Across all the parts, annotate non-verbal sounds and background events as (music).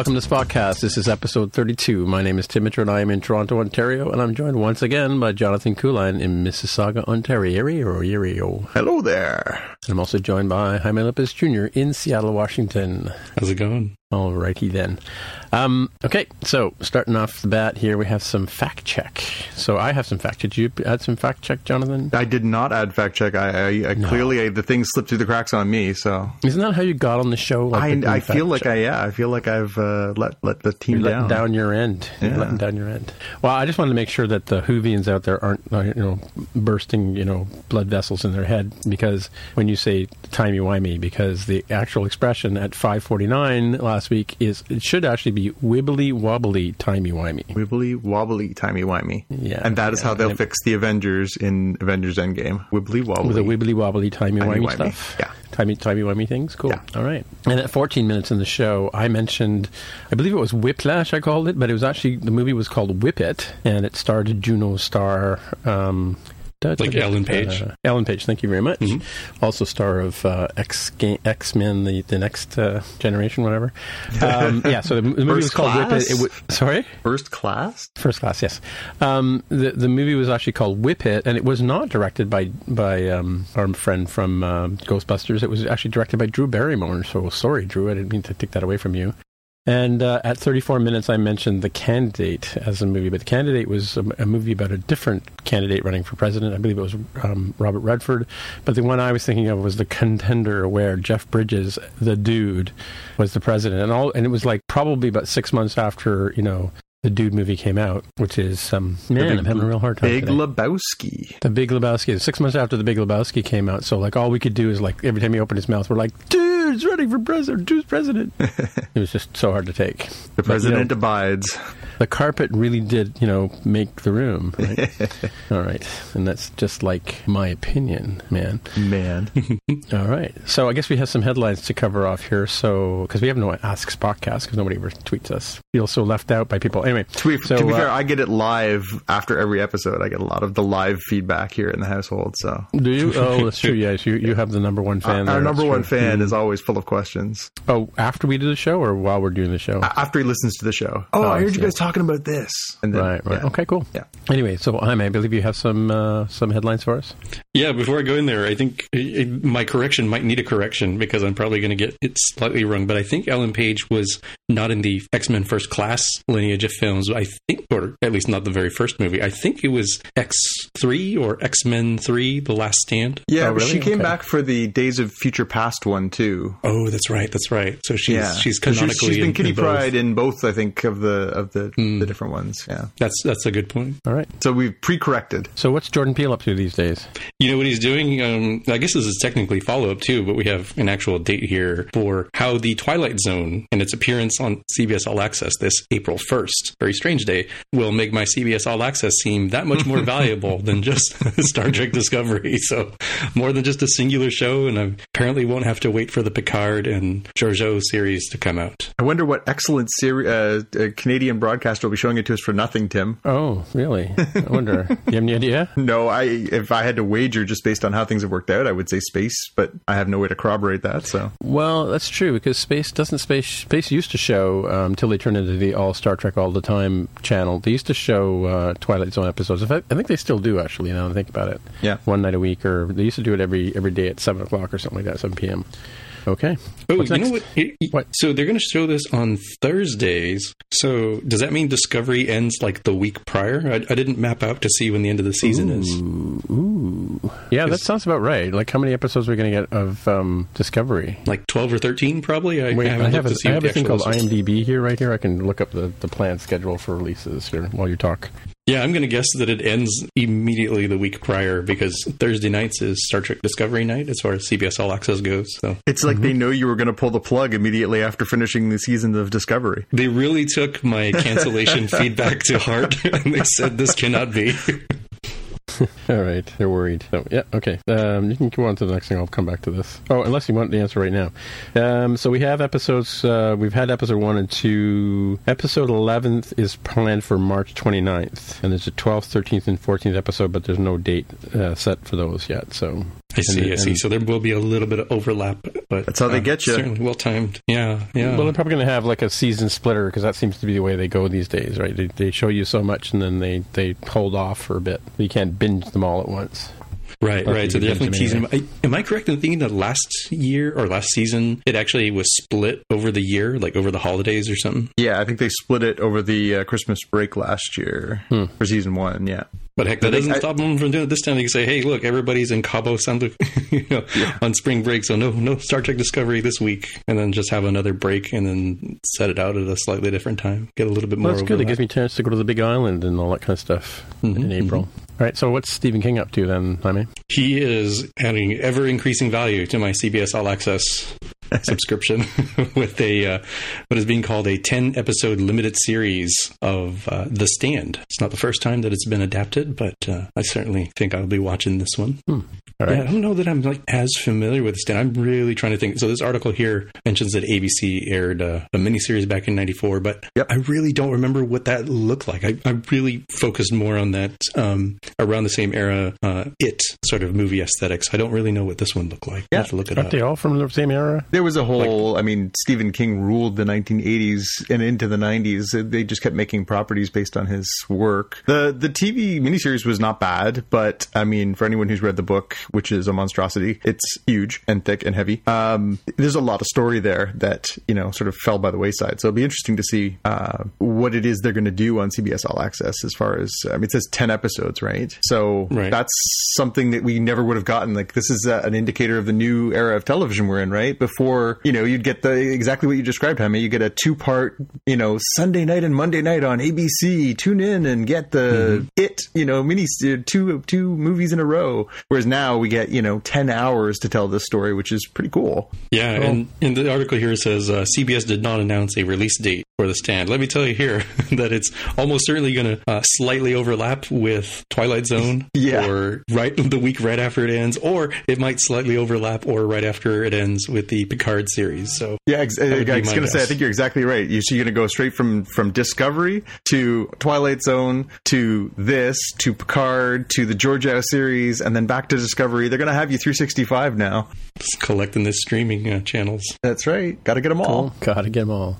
Welcome to Spotcast. This is episode 32. My name is Tim Mitchell and I am in Toronto, Ontario, and I'm joined once again by Jonathan Kuline in Mississauga, Ontario. Hello there. And I'm also joined by Jaime Lippis Jr. in Seattle, Washington. How's it going? All righty then. Um, okay, so starting off the bat here, we have some fact check. So I have some fact check. Did you add some fact check, Jonathan? I did not add fact check. I, I, I no. clearly I, the thing slipped through the cracks on me. So isn't that how you got on the show? Like I, I feel like I yeah. I feel like I've uh, let let the team You're down. down your end. Yeah. You're letting down your end. Well, I just wanted to make sure that the Whovians out there aren't uh, you know bursting you know blood vessels in their head because when you say timey wimey, because the actual expression at 5:49 last week is it should actually be wibbly wobbly timey wimey. Wibbly wobbly timey wimey. Yeah, and that is yeah. how they'll fix the Avengers in Avengers Endgame. Wibbly wobbly with a wibbly wobbly timey wimey stuff. Yeah, timey timey wimey things. Cool. Yeah. All right. And at 14 minutes in the show, I mentioned, I believe it was Whiplash. I called it, but it was actually the movie was called Whip It, and it starred Juno star. Um, like Ellen Page. Uh, Ellen Page, thank you very much. Mm-hmm. Also star of uh, X X Men, the the next uh, generation, whatever. (laughs) Um, yeah, so the, the movie First was called class? Whip It. it w- sorry, First class. First Class. Yes. Um, the the movie was actually called Whip It, and it was not directed by by um, our friend from uh, Ghostbusters. It was actually directed by Drew Barrymore. So sorry, Drew, I didn't mean to take that away from you. And uh, at 34 minutes, I mentioned The Candidate as a movie, but The Candidate was a, a, movie about a different candidate running for president. I believe it was um, Robert Redford. But the one I was thinking of was The Contender, where Jeff Bridges, the dude, was the president. And all, and it was like probably about six months after, you know, the Dude movie came out, which is um, man, big, I'm having a real hard time. Big today. Lebowski. The Big Lebowski. Six months after the Big Lebowski came out, so like all we could do is like every time he opened his mouth, we're like, "Dude's running for president. Dude's president." (laughs) it was just so hard to take. The president but, you know, abides. The carpet really did, you know, make the room. Right? (laughs) all right, and that's just like my opinion, man. Man. (laughs) all right, so I guess we have some headlines to cover off here. So because we have no Asks podcast because nobody ever tweets us, feel so left out by people. Anyway, to be, so, to be uh, fair, I get it live after every episode. I get a lot of the live feedback here in the household. So do you? (laughs) Oh, that's true. Yes, you you have the number one fan. Our, there, number one true. fan mm. is always full of questions. Oh, after we do the show or while we're doing the show? After he listens to the show. Oh, oh I heard you guys talking about this. And then, right, right. Yeah. Okay, cool. Yeah. Anyway, so Jaime, I believe you have some uh, some headlines for us. Yeah, before I go in there, I think it, my correction might need a correction because I'm probably going to get it slightly wrong. But I think Ellen Page was not in the X Men First Class lineage of films. I think, or at least not the very first movie. I think it was X three or X Men three, The Last Stand. Yeah, oh, really? she came okay. back for the Days of Future Past one too. Oh, that's right, that's right. So she's yeah. she's canonically she's, she's been in, Kitty in Pride both. in both. I think of the of the Mm. the different ones. Yeah, That's that's a good point. All right. so we've pre-corrected. So what's Jordan Peele up to these days? You know what he's doing? Um, I guess this is technically follow up too, but we have an actual date here for how the Twilight Zone and its appearance on CBS All Access this April 1st, very strange day, will make my CBS All Access seem that much more (laughs) valuable than just (laughs) Star Trek Discovery. So more than just a singular show, and I apparently won't have to wait for the the Picard and Georgiou series to come out. I wonder what excellent seri- uh, uh, Canadian broadcaster will be showing it to us for nothing, Tim. Oh, really? I wonder. (laughs) you have any idea? No, I if I had to wager just based on how things have worked out, I would say space, but I have no way to corroborate that. So Well, that's true because space doesn't space space used to show um, until they turned into the all Star Trek all the time channel. They used to show uh, Twilight Zone episodes. I think they still do actually. Now that I think about it, Yeah. one night a week, or they used to do it every every day at seven o'clock or something like that, seven p.m. Okay. Oh, What's you next? know what? It- What? So they're going to show this on Thursdays. So does that mean Discovery ends like the week prior? I, I didn't map out to see when the end of the season is. Ooh. Yeah, that sounds about right. Like, how many episodes are we going to get of um, Discovery? Like 12 or 13, probably? I, Wait, I haven't I have, looked a, to see I have a thing called. IMDb here, right here. I can look up the, the planned schedule for releases here while you talk. Yeah, I'm going to guess that it ends immediately the week prior because Thursday nights is Star Trek Discovery night as far as CBS All Access goes. So it's like they mm-hmm. know you were going to pull the plug immediately after finishing the season of Discovery. they really took my cancellation (laughs) feedback to heart (laughs) and they said this cannot be. (laughs) All right, they're worried. So, yeah, okay. Um, you can go on to the next thing. I'll come back to this. Oh, unless you want the answer right now. Um, so we have episodes. Uh, we've had episode one and two. Episode 11th is planned for March 29th, and there's a 12th, 13th, and 14th episode, but there's no date uh, set for those yet. So I see, And- I see. So there will be a little bit of overlap, but That's how they uh, get ya. Certainly well timed. Yeah, yeah. Well, they're probably going to have like a season splitter because that seems to be the way they go these days, right? They, they show you so much and then they, they hold off for a bit. You can't binge them all at once. Right, Well, right. So they're definitely mention teasing. I, am I correct in thinking that last year or last season it actually was split over the year, like over the holidays or something? Yeah, I think they split it over the uh, Christmas break last year for season one. Yeah. But heck, that I doesn't I- stop them from doing it this time. They can say, "Hey, look, everybody's in Cabo San Lu- (laughs) you know, on spring break, so no, no Star Trek Discovery this week," and then just have another break and then set it out at a slightly different time. Get a little bit more. Well, that's good. It gives me a chance to go to the Big Island and all that kind of stuff Mhm, in April. All right, so what's Stephen King up to then, Jaime? He is adding ever increasing value to my CBS All Access (laughs) subscription (laughs) with a uh, what is being called a 10 episode limited series of uh, The Stand. It's not the first time that it's been adapted, but uh, I certainly think I'll be watching this one. Right. Yeah, I don't know that I'm like as familiar with The Stand. I'm really trying to think. So this article here mentions that ABC aired uh, a miniseries back in '94, but Yep. I really don't remember what that looked like. I, I really focused more on that um, around the same era, uh, it sort of movie aesthetics. I don't really know what this one looked like. I Yeah. have to look it Aren't up. they all from the same era? There was a whole, I mean, Stephen King ruled the 1980s and into the 90s. They just kept making properties based on his work. The the TV miniseries was not bad, but I mean, for anyone who's read the book, which is a monstrosity, it's huge and thick and heavy. Um, there's a lot of story there that, you know, sort of fell by the wayside. So it'll be interesting to see uh, what it is they're going to do on CBS All Access as far as, I mean, it says 10 episodes, right? So Right. that's something that we never would have gotten. Like, this is uh, an indicator of the new era of television we're in, right? Before, you know, you'd get the exactly what you described, Jaime. You get a two part, you know, Sunday night and Monday night on ABC. Tune in and get the it, you know, mini two two movies in a row. Whereas now we get, you know, ten hours to tell this story, which is pretty cool. Yeah, and in the article here it says uh, CBS did not announce a release date for The Stand. Let me tell you here (laughs) that it's almost certainly going to uh, slightly overlap with Twilight Zone, (laughs) Yeah. or right the week right after it ends, or it might slightly overlap or right after it ends with the Picard series. So Yeah, ex- I was going to say, I think you're exactly right. You, so you're going to go straight from from Discovery to Twilight Zone to this to Picard to the Georgiou series, and then back to Discovery. They're going to have you 365 now. just collecting the streaming uh, channels. That's right. Got to get them all. Gotta get them all.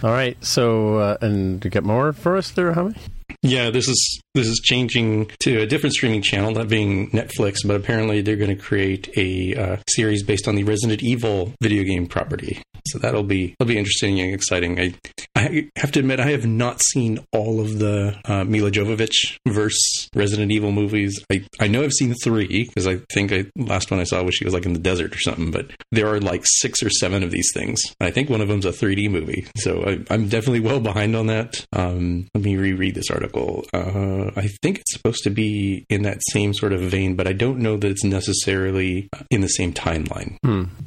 All right, so, uh, and to get more for us there, Jaime? Yeah, this is this is changing to a different streaming channel, that being Netflix. But apparently, they're going to create a uh, series based on the Resident Evil video game property. So that'll be that'll be interesting and exciting. I I have to admit, I have not seen all of the uh, Milla Jovovich verse Resident Evil movies. I I know I've seen three because I think I last one I saw was she was like in the desert or something. But there are like six or seven of these things. I think one of them's a 3D movie. So I, I'm definitely well behind on that. Um, let me reread this article. Uh, I think it's supposed to be in that same sort of vein, but I don't know that it's necessarily in the same timeline.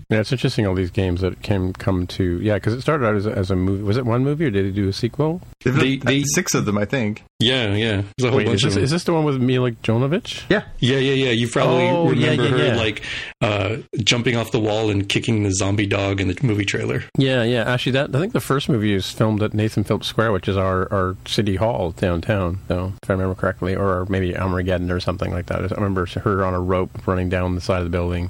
Yeah, it's interesting all these games that came come to yeah because it started out as a, as a movie. Was it one movie or did they do a sequel? They've They- six of them, I think. Yeah, yeah. There's a whole Wait, bunch is this, of them. is this the one with Milla Jovovich? Yeah. Yeah, yeah, yeah. You probably Oh, yeah, remember yeah, her yeah. like uh, jumping off the wall and kicking the zombie dog in the movie trailer. Yeah, yeah. Actually, that I think the first movie is filmed at Nathan Phillips Square, which is our, our city hall downtown. So, if I remember correctly, or maybe Armageddon or something like that. I remember her on a rope running down the side of the building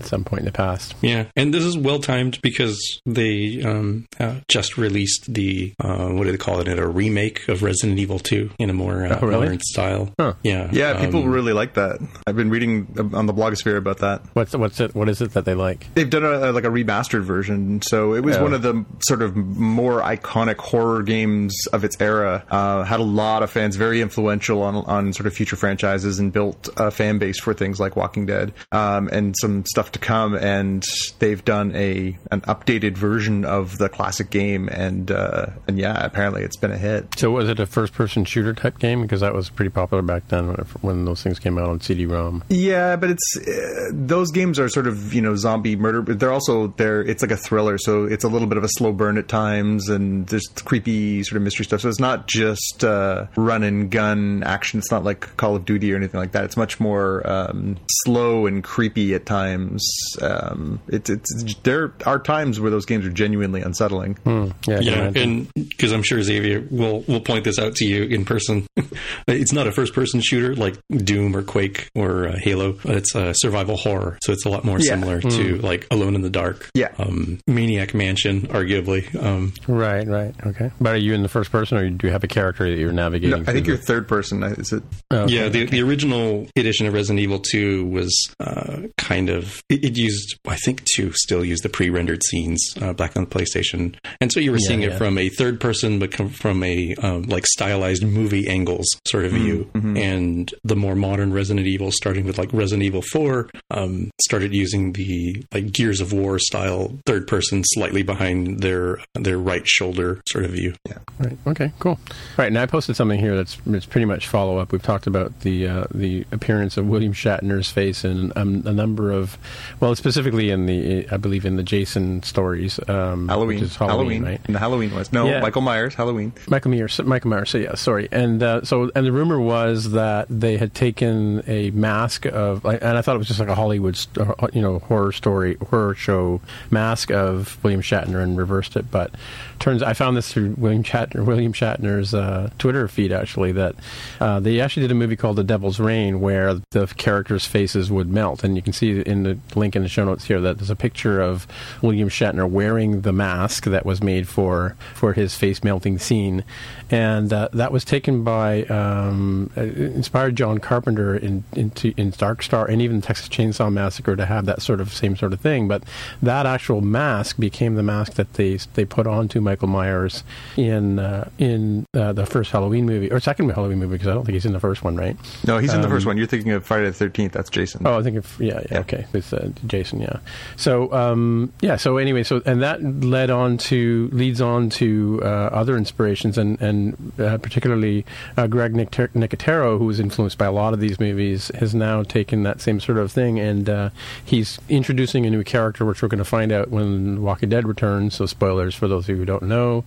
at some point in the past. Yeah, and this is well timed because they um, uh, just released the uh, what do they call it? A remake of Resident Evil 2 in a more uh, Oh, really? modern style. Huh. Yeah, Yeah, people um, really like that. I've been reading on the blogosphere about that. What's what's it? What is it that they like? They've done a, like a remastered version, so it was Yeah. one of the sort of more iconic horror games of its era. Uh, had a lot of fans, very influential on on sort of future franchises, and built a fan base for things like Walking Dead um, and some stuff to come. And they've done a an updated version of the classic game, and uh, and yeah, apparently it's been a hit. So, was it a first-person shooter type game? Because that was pretty popular back then when, it, when those things came out on CD-ROM. Yeah, but it's uh, those games are sort of you know zombie murder, but they're also they're it's like a thriller, so it's a little bit of a slow burn at times, and there's creepy sort of mystery stuff. So it's not just uh, run and gun action. It's not like Call of Duty or anything like that. It's much more um, slow and creepy at times. Um, it's it's there are times where those games are genuinely unsettling. Hmm. Yeah, Yeah, and because I'm sure Xavier will will point this out to you in person. (laughs) it's not a first person shooter like Doom or Quake or uh, Halo, it's a survival horror, so it's a lot more Yeah. similar to like Alone in the Dark. Yeah. um, Maniac Mansion, arguably. Um, Right, right, okay. But are you in the first person, or do you have a character that you're navigating? No, I think through you're third person. Is it? the- Okay. Yeah, the, the original edition of Resident Evil 2 was uh, kind of it, it used I think to still use the pre-rendered scenes uh, back on the PlayStation, and so you were Yeah, seeing yeah. it from a third person, but come from a um, like stylized movie angles sort of view. And the more modern Resident Evil, starting with like Resident Evil 4, um, started using the like Gears of War style third person, slightly behind their their right shoulder sort of view. Yeah. Right. Okay. Cool. Right. And I posted something here that's it's pretty much follow up. We've talked about the uh, the appearance of William Shatner's face in um, a number of, well, specifically in the I believe in the Jason stories. Um, Halloween, which is Halloween, right? The Halloween was no Yeah. Michael Myers Halloween. Michael Myers, Michael Myers. So yeah, sorry. And uh, so, and the rumor was that they had taken a mask of, and I thought it was just like a Hollywood, st- uh, you know, horror story, horror show mask of William Shatner and reversed it. But turns, I found this through William Shatner, William Shatner's uh, Twitter feed actually that uh, they actually did a movie called The Devil's Rain where the characters' faces would melt, and you can see in the link in the show notes here that there's a picture of William Shatner wearing the mask that was made for for his face melting scene, and uh, that was taken by um, uh, inspired John Carpenter in into in Dark Star and even Texas Chainsaw Massacre to have that sort of same sort of thing. But that actual mask became the mask that they they put onto Michael Myers in uh, in uh, the first Halloween movie or second Halloween movie because I don't think he's in the first one, right? No, he's in the first one. You're thinking of Friday the Thirteenth. That's Jason. Oh, I think if yeah, yeah, Yeah. okay, uh, Jason, yeah. So um, yeah, so anyway, so and that led on to leads on to uh, other inspirations, and and uh, particularly uh, Greg Nicoter- Nicotero, who was influenced by a lot of these movies, has now taken that same sort of thing, and uh, he's introducing a new character, which we're going to find out when Walking Dead returns. So spoilers for those of you who don't know,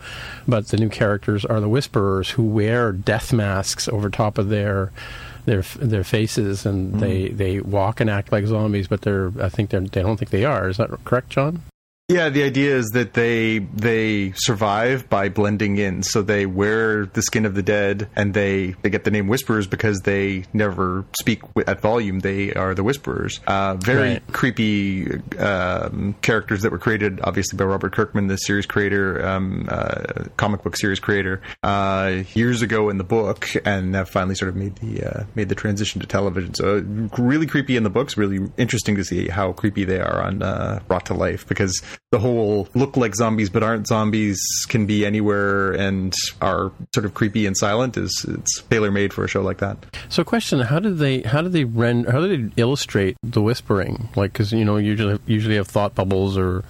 but the new characters are the Whisperers, who wear death masks over top of their their their faces and they mm-hmm. they walk and act like zombies, but they're I think they're they don't think they are. Is that correct, John? Yeah, the idea is that they they survive by blending in. So they wear the skin of the dead, and they they get the name Whisperers because they never speak at volume. They are the Whisperers. Uh, very Right. creepy um, characters that were created, obviously by Robert Kirkman, the series creator, um, uh, comic book series creator, uh, years ago in the book, and have finally sort of made the uh, made the transition to television. So really creepy in the books. Really interesting to see how creepy they are on uh, brought to life because the whole look like zombies but aren't zombies can be anywhere and are sort of creepy and silent is it's tailor made for a show like that. So, question: How did they how did they render how did they illustrate the whispering? Like, because you know usually usually have thought bubbles or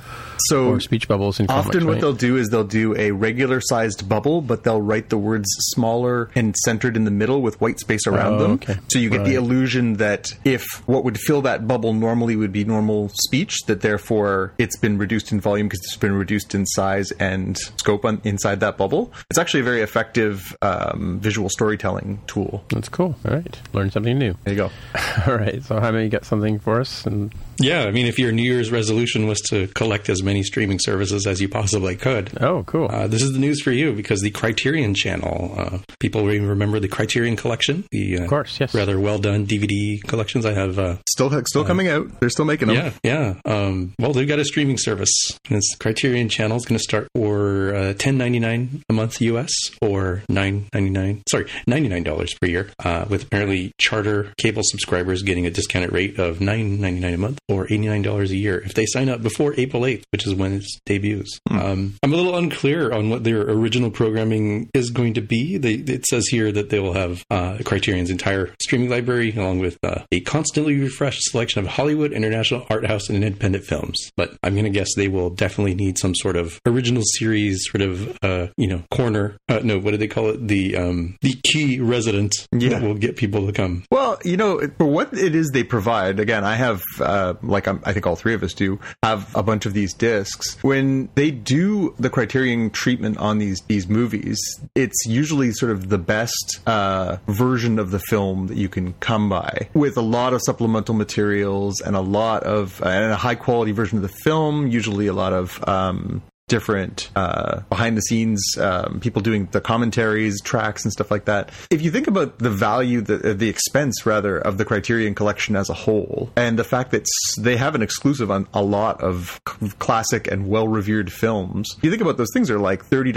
so or speech bubbles in comics, often what right? they'll do is they'll do a regular sized bubble but they'll write the words smaller and centered in the middle with white space around Oh, them okay. so you get the illusion that if what would fill that bubble normally would be normal speech that therefore it's been reduced in volume because it's been reduced in size and scope on, inside that bubble it's actually a very effective um, visual storytelling tool That's cool. All right, learn something new. there you go (laughs) All right, so Jaime, you got something for us? And Yeah, I mean, if your New Year's resolution was to collect as many streaming services as you possibly could, oh, cool. uh, this is the news for you because the Criterion Channel, uh, people may remember the Criterion Collection, the uh, Of course, yes. rather well done DVD collections. I have uh, still still coming out they're still making them Yeah, yeah. Um, well, they've got a streaming service. And it's Criterion Channel is going to start for uh, ten ninety nine a month US or nine ninety nine. Sorry, ninety nine dollars per year. Uh, with apparently charter cable subscribers getting a discounted rate of nine ninety nine a month or eighty nine dollars a year if they sign up before April eighth, which is when it debuts. Um, I'm a little unclear on what their original programming is going to be. They, it says here that they will have uh, Criterion's entire streaming library, along with uh, a constantly refreshed selection of Hollywood, international, art house, and independent films. But I'm going to guess they will definitely need some sort of original series, sort of, uh, you know, corner. Uh, no, what do they call it? The um, the key resident Yeah. that will get people to come. Well, you know, for what it is they provide, again, I have, uh, like I'm, I think all three of us do, have a bunch of these discs. When they do the Criterion treatment on these these movies, it's usually sort of the best uh, version of the film that you can come by, with a lot of supplemental materials and a lot of and a high quality version of the film. Usually, a lot of um, different uh, behind the scenes um, people doing the commentaries tracks and stuff like that. If you think about the value the, uh, the expense rather of the criterion collection as a whole and the fact that they have an exclusive on a lot of classic and well revered films you think about those things are like $30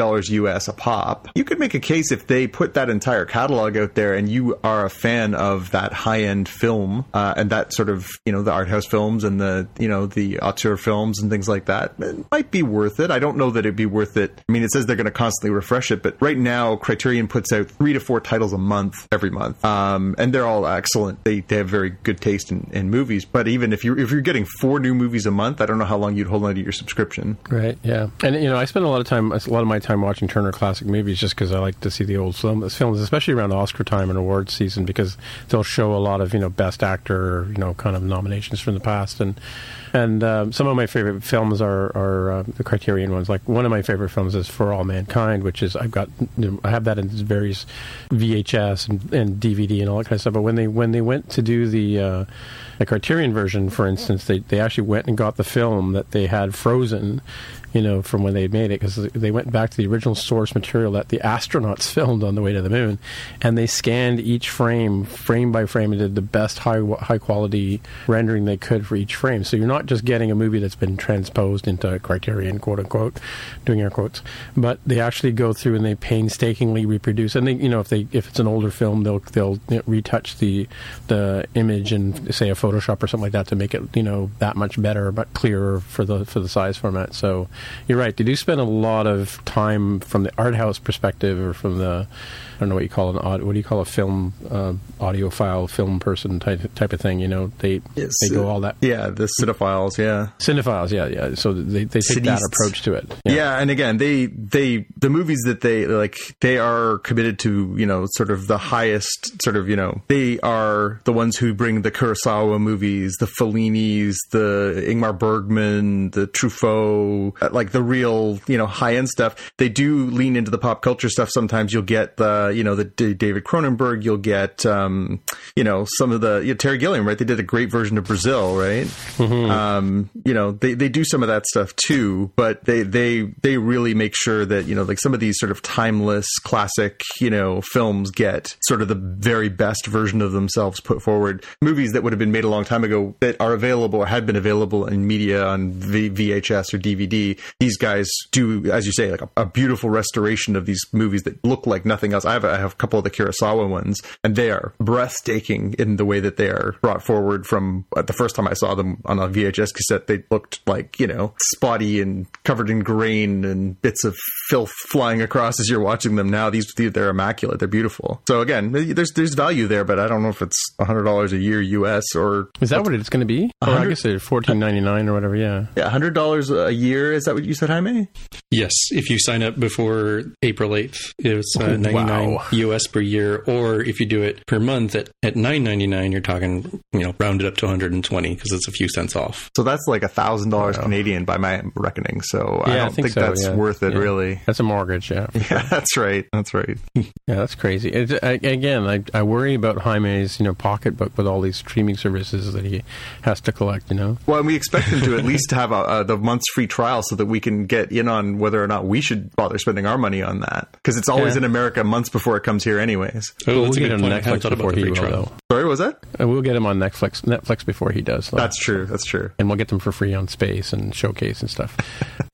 us a pop. You could make a case if they put that entire catalog out there and you are a fan of that high end film uh, and that sort of you know the art house films and the you know the auteur films and things like that it might be worth it don't know that it'd be worth it. I mean it says they're going to constantly refresh it but right now criterion puts out three to four titles a month every month. Um, and they're all excellent. They, they have very good taste in, in movies. But even if you're if you're getting four new movies a month i don't know how long you'd hold on to your subscription. Right. Yeah. And you know, I spend a lot of time, a lot of my time watching Turner Classic Movies, just because I like to see the old film, films, especially around Oscar time and awards season, because they'll show a lot of you know best actor, you know, kind of nominations from the past, and and um, some of my favorite films are are uh, the Criterion ones. Like one of my favorite films is For All Mankind, which is I've got I have that in various VHS and, and DVD and all that kind of stuff. But when they when they went to do the uh, the Criterion version, for instance, they they actually went and got the film that they had frozen, you know, from when they made it, because they went back to the original source material that the astronauts (laughs) filmed on the way to the moon, and they scanned each frame, frame by frame, and did the best high high quality rendering they could for each frame. So you're not just getting a movie that's been transposed into Criterion, quote unquote, doing air quotes, but they actually go through and they painstakingly reproduce. And they, you know, if they if it's an older film, they'll they'll retouch the the image and say a Photoshop or something like that to make it you know that much better, but clearer for the for the size format. So you're right. They do spend a lot of time from the art house perspective or from the I don't know what you call an aud- what do you call a film uh, audiophile film person type type of thing. You know, they they go all that yeah the cinephiles yeah cinephiles. Yeah, yeah. So they they take that approach to it. Yeah. and again, they they the movies that they like they are committed to, you know, sort of the highest sort of, you know, they are the ones who bring the Kurosawa movies, the Fellinis, the Ingmar Bergman, the Truffaut, uh, like the real, you know, high end stuff. They do lean into the pop culture stuff. Sometimes you'll get the, you know, the D- David Cronenberg. You'll get, um, you know, some of the you know, Terry Gilliam, right? They did a great version of Brazil, right? Um, you know, they they do some of that stuff too, but they they they they really make sure that you know like some of these sort of timeless classic you know films get sort of the very best version of themselves put forward. Movies that would have been made a long time ago that are available or had been available in media on v- VHS or DVD. These guys do, as you say, like a, a, beautiful restoration of these movies that look like nothing else. I have, I have a couple of the Kurosawa ones, and they are breathtaking in the way that they are brought forward from uh, the first time I saw them on a VHS cassette. They looked like, you know, spotty and covered in grain and bits of filth flying across as you're watching them now. These, they're immaculate. They're beautiful. So again, there's, there's value there, but I don't know if it's $100 a year US or. Is that what it's going to be? Or I guess it's fourteen ninety nine or whatever. Yeah. Yeah. $100 a year. Is that what you said, Jaime? Yes. If you sign up before April 8th, it's uh, 99 wow. US per year. Or if you do it per month at, at 9.99, you're talking, you know, rounded up to 120 because it's a few cents off. So that's like a thousand dollars Canadian by my reckoning. So yeah, I don't I think, think so, that's yeah. worth it, yeah. really. That's a mortgage, yeah. (laughs) Yeah, sure. that's right. That's right. (laughs) yeah, that's crazy. It, I, again, I, I worry about Jaime's, you know, pocketbook with all these streaming services that he has to collect. You know. Well, and we expect him to at (laughs) least have a, a, the month's free trial so that we can get in on whether or not we should bother spending our money on that because it's always yeah. in America months before it comes here, anyways. Oh, we'll get him Netflix before he will, though. Sorry, was that? Uh, we'll get him on Netflix Netflix before he does. Though. That's true. That's true. And we'll get them for free on Space and Showcase and stuff.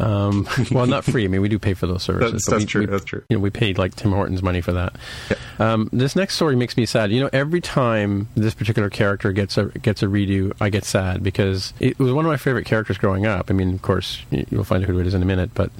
um, well, not free. I mean, we do pay for those services. That's, that's we, true. We, that's true. You know, we paid like Tim Hortons money for that. Yeah. Um, this next story makes me sad. You know, every time this particular character gets a gets a redo, I get sad because it was one of my favorite characters growing up. I mean, of course, you'll find out who it is in a minute, but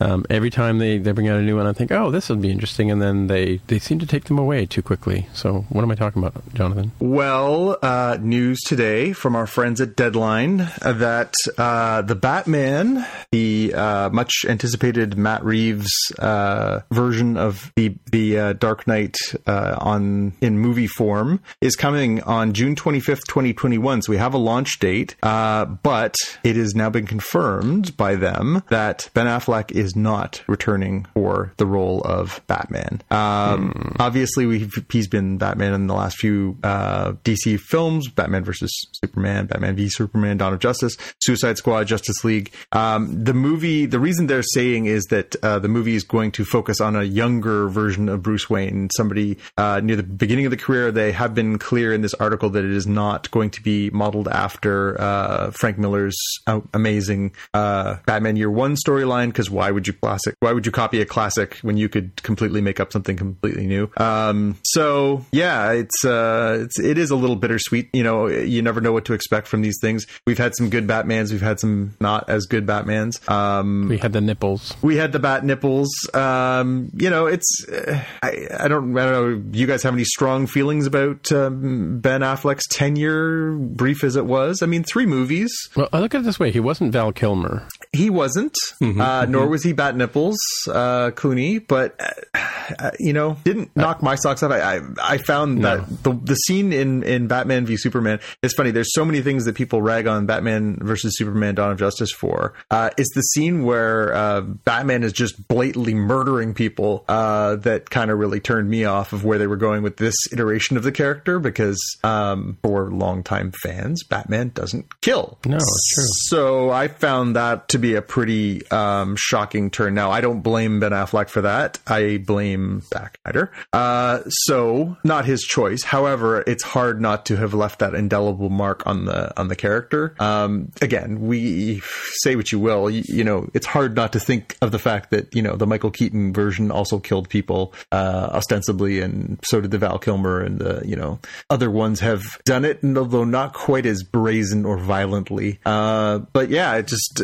um, every time they, they bring out a new one, I think, oh, this will be interesting, and then they, they seem to take them away too quickly. So, what am I talking about, Jonathan? Well, uh, news today from our friends at Deadline that uh, the Batman, the uh, much anticipated Matt Reeves uh, version of the the uh, Dark Knight uh, on in movie form, is coming on June twenty fifth, twenty twenty one. So we have a launch date, but it has now been confirmed by them that Ben Affleck is is not returning for the role of Batman. Um. Obviously, he's been Batman in the last few uh, DC films: Batman versus Superman, Batman v Superman, Dawn of Justice, Suicide Squad, Justice League. Um, the movie, the reason they're saying is that uh, the movie is going to focus on a younger version of Bruce Wayne, somebody uh, near the beginning of the career. They have been clear in this article that it is not going to be modeled after uh, Frank Miller's amazing uh, Batman Year One storyline because why would you classic? Why would you copy a classic when you could completely make up something completely new? Um, so yeah, it's uh, it's it is a little bittersweet. You know, you never know what to expect from these things. We've had some good Batmans. We've had some not as good Batmans. Um, we had the nipples. We had the bat nipples. Um, you know, it's I, I don't I don't know. You guys have any strong feelings about um, Ben Affleck's tenure, brief as it was? I mean, three movies. Well, I look at it this way: he wasn't Val Kilmer. He wasn't, mm-hmm, uh, mm-hmm. nor was he bat nipples, uh, Clooney, but uh, you know, didn't knock my socks off. I I, I found no. that the the scene in in Batman v Superman is funny. There's so many things that people rag on Batman versus Superman: Dawn of Justice for. Uh, it's the scene where uh, Batman is just blatantly murdering people uh, that kind of really turned me off of where they were going with this iteration of the character because um, for longtime fans, Batman doesn't kill. No, it's true. So I found that to be a pretty um, shocking turn. Now I don't blame Ben Affleck for that. I blame Zack Snyder. Uh, so not his choice. However, it's hard not to have left that indelible mark on the on the character. Um, again, we say what you will. You, you, know, it's hard not to think of the fact that you know the Michael Keaton version also killed people uh, ostensibly, and so did the Val Kilmer and the you know other ones have done it, and although not quite as brazen or violently. Uh, but yeah, it just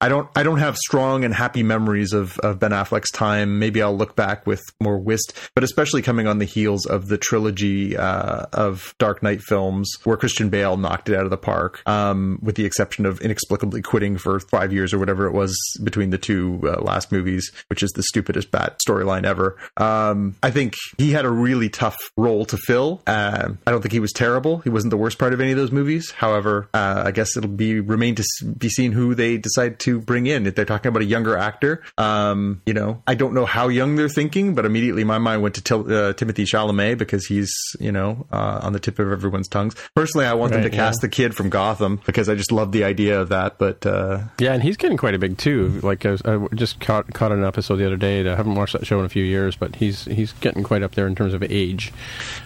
I don't I don't have strong and happy memories of, of Ben Affleck's time. Maybe I'll look back with more whist, but especially coming on the heels of the trilogy uh, of Dark Knight films, where Christian Bale knocked it out of the park, um, with the exception of inexplicably quitting for five years or whatever it was between the two uh, last movies, which is the stupidest Bat storyline ever. Um, I think he had a really tough role to fill. Uh, I don't think he was terrible. He wasn't the worst part of any of those movies. However, uh, I guess it'll be remain to be seen who they decide decide to bring in. If they're talking about a younger actor, um, you know, I don't know how young they're thinking, but immediately my mind went to Til- uh, Timothy Chalamet because he's, you know, uh, on the tip of everyone's tongues. Personally, I want them Right, to cast the kid from Gotham because I just love the idea of that. But uh, Yeah, and he's getting quite a big too. Like I, was, I just caught caught an episode the other day. That I haven't watched that show in a few years, but he's he's getting quite up there in terms of age.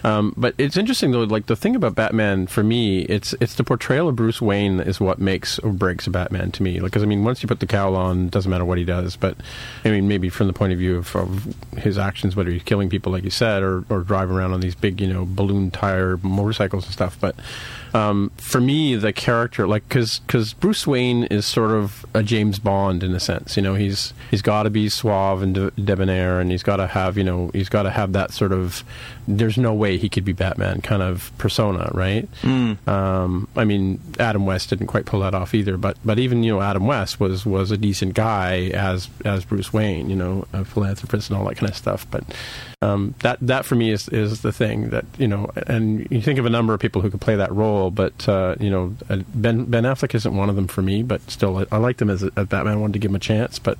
Um, but it's interesting though. Like the thing about Batman for me, it's it's the portrayal of Bruce Wayne is what makes or breaks a Batman to me. Like, because I mean, once you put the cowl on, it doesn't matter what he does. But I mean, maybe from the point of view of, of his actions, whether he's killing people, like you said, or or driving around on these big, you know, balloon tire motorcycles and stuff. But um, for me, the character, like, because Bruce Wayne is sort of a James Bond in a sense. You know, he's he's got to be suave and de- debonair, and he's got to have, you know, he's got to have that sort of. There's no way he could be Batman kind of persona, right? Um, I mean, Adam West didn't quite pull that off either, but but even you know, Adam West was was a decent guy as as Bruce Wayne, you know, a philanthropist and all that kind of stuff. But um, that that for me is is the thing that you know, and you think of a number of people who could play that role, but uh, you know, uh, Ben Ben Affleck isn't one of them for me, but still, I, I liked him as a, as Batman. I wanted to give him a chance, but.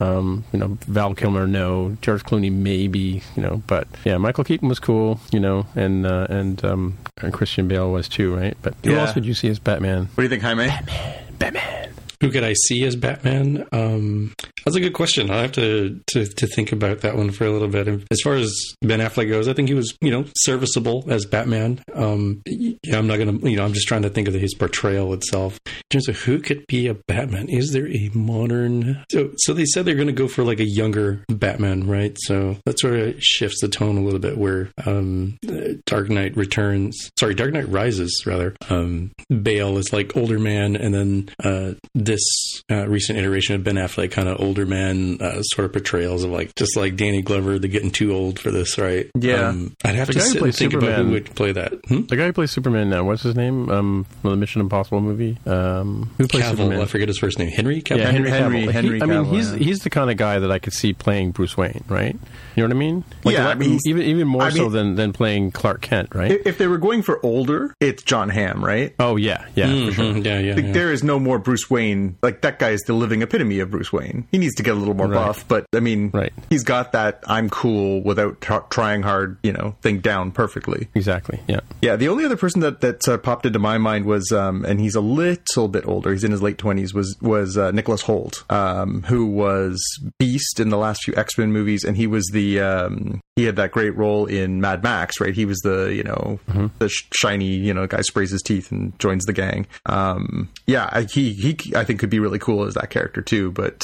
Um, you know, Val Kilmer, no. George Clooney, maybe. You know, but yeah, Michael Keaton was cool. You know, and uh, and um, and Christian Bale was too, right? But who Yeah. else would you see as Batman? what do you think, Jaime? Batman. Batman. Who could I see as Batman? Um, that's a good question. I have to, to to think about that one for a little bit. As far as Ben Affleck goes, I think he was you know serviceable as Batman. Um, yeah, I'm not gonna you know I'm just trying to think of his portrayal itself. In terms of who could be a Batman, is there a modern? So so they said they're going to go for like a younger Batman, right? So that sort of shifts the tone a little bit. Where um, Dark Knight Returns, sorry, Dark Knight Rises rather. Um, Bale is like older man, and then uh, this uh, recent iteration of Ben Affleck, kind of older man, uh, sort of portrayals of like just like Danny Glover, they're getting too old for this, right? Yeah. um, I'd have The to sit and plays think about Superman- who would play that. Hmm? The guy who plays Superman now, what's his name? Um, from the Mission Impossible movie. Um, who plays Cavill, Superman? I forget his first name. Henry Cavill. Yeah, Henry, Henry- Cavill. Like, Henry he- I mean, he's yeah. he's the kind of guy that I could see playing Bruce Wayne, right? You know what I mean? Like, Yeah, a lot- I mean, even even more I so mean- than than playing Clark Kent, right? If if they were going for older, it's Jon Hamm, right? oh yeah, yeah, for sure. Yeah, yeah, Like, yeah. There is no more Bruce Wayne. Like that guy is the living epitome of Bruce Wayne. He needs to get a little more Right. buff, but I mean, Right. he's got that I'm cool without tr- trying hard, you know, thing down perfectly. Exactly. Yeah. Yeah, the only other person that that uh, popped into my mind was, um, and he's a little bit older. He's in his late twenties. Was was uh, Nicholas Hoult, um, who was Beast in the last few X Men movies, and he was the um, he had that great role in Mad Max, right? He was the you know the sh- shiny you know guy sprays his teeth and joins the gang. Um, yeah, I, he he I think could be really cool as that character too, but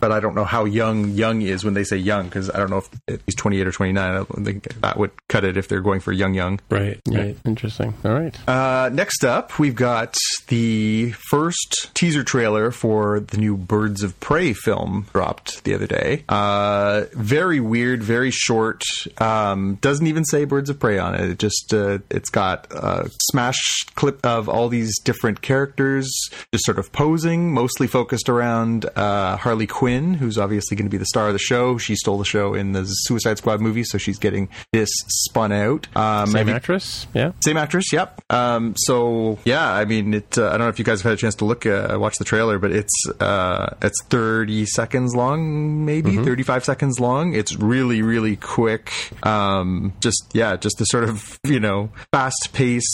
but I don't know how young young is when they say young because I don't know if, if he's twenty eight or twenty nine. I don't think that would cut it if they're going for young young. right, Yeah. right. Interesting. All right. Uh, next up, we've got the first teaser trailer for the new Birds of Prey film dropped the other day. Uh, very weird, very short. Um, doesn't even say Birds of Prey on it. It just uh, it's got a smash clip of all these different characters just sort of posing, mostly focused around uh, Harley Quinn, who's obviously going to be the star of the show. She stole the show in the Suicide Squad movie, so she's getting this spun out. Um, Same actress. Yeah. same actress, yep. Um, so yeah, I mean, it. Uh, I don't know if you guys have had a chance to look, uh, watch the trailer, but it's uh, it's 30 seconds long, maybe 35 seconds long. It's really, really quick. Um, just yeah, just the sort of (laughs) you know fast pace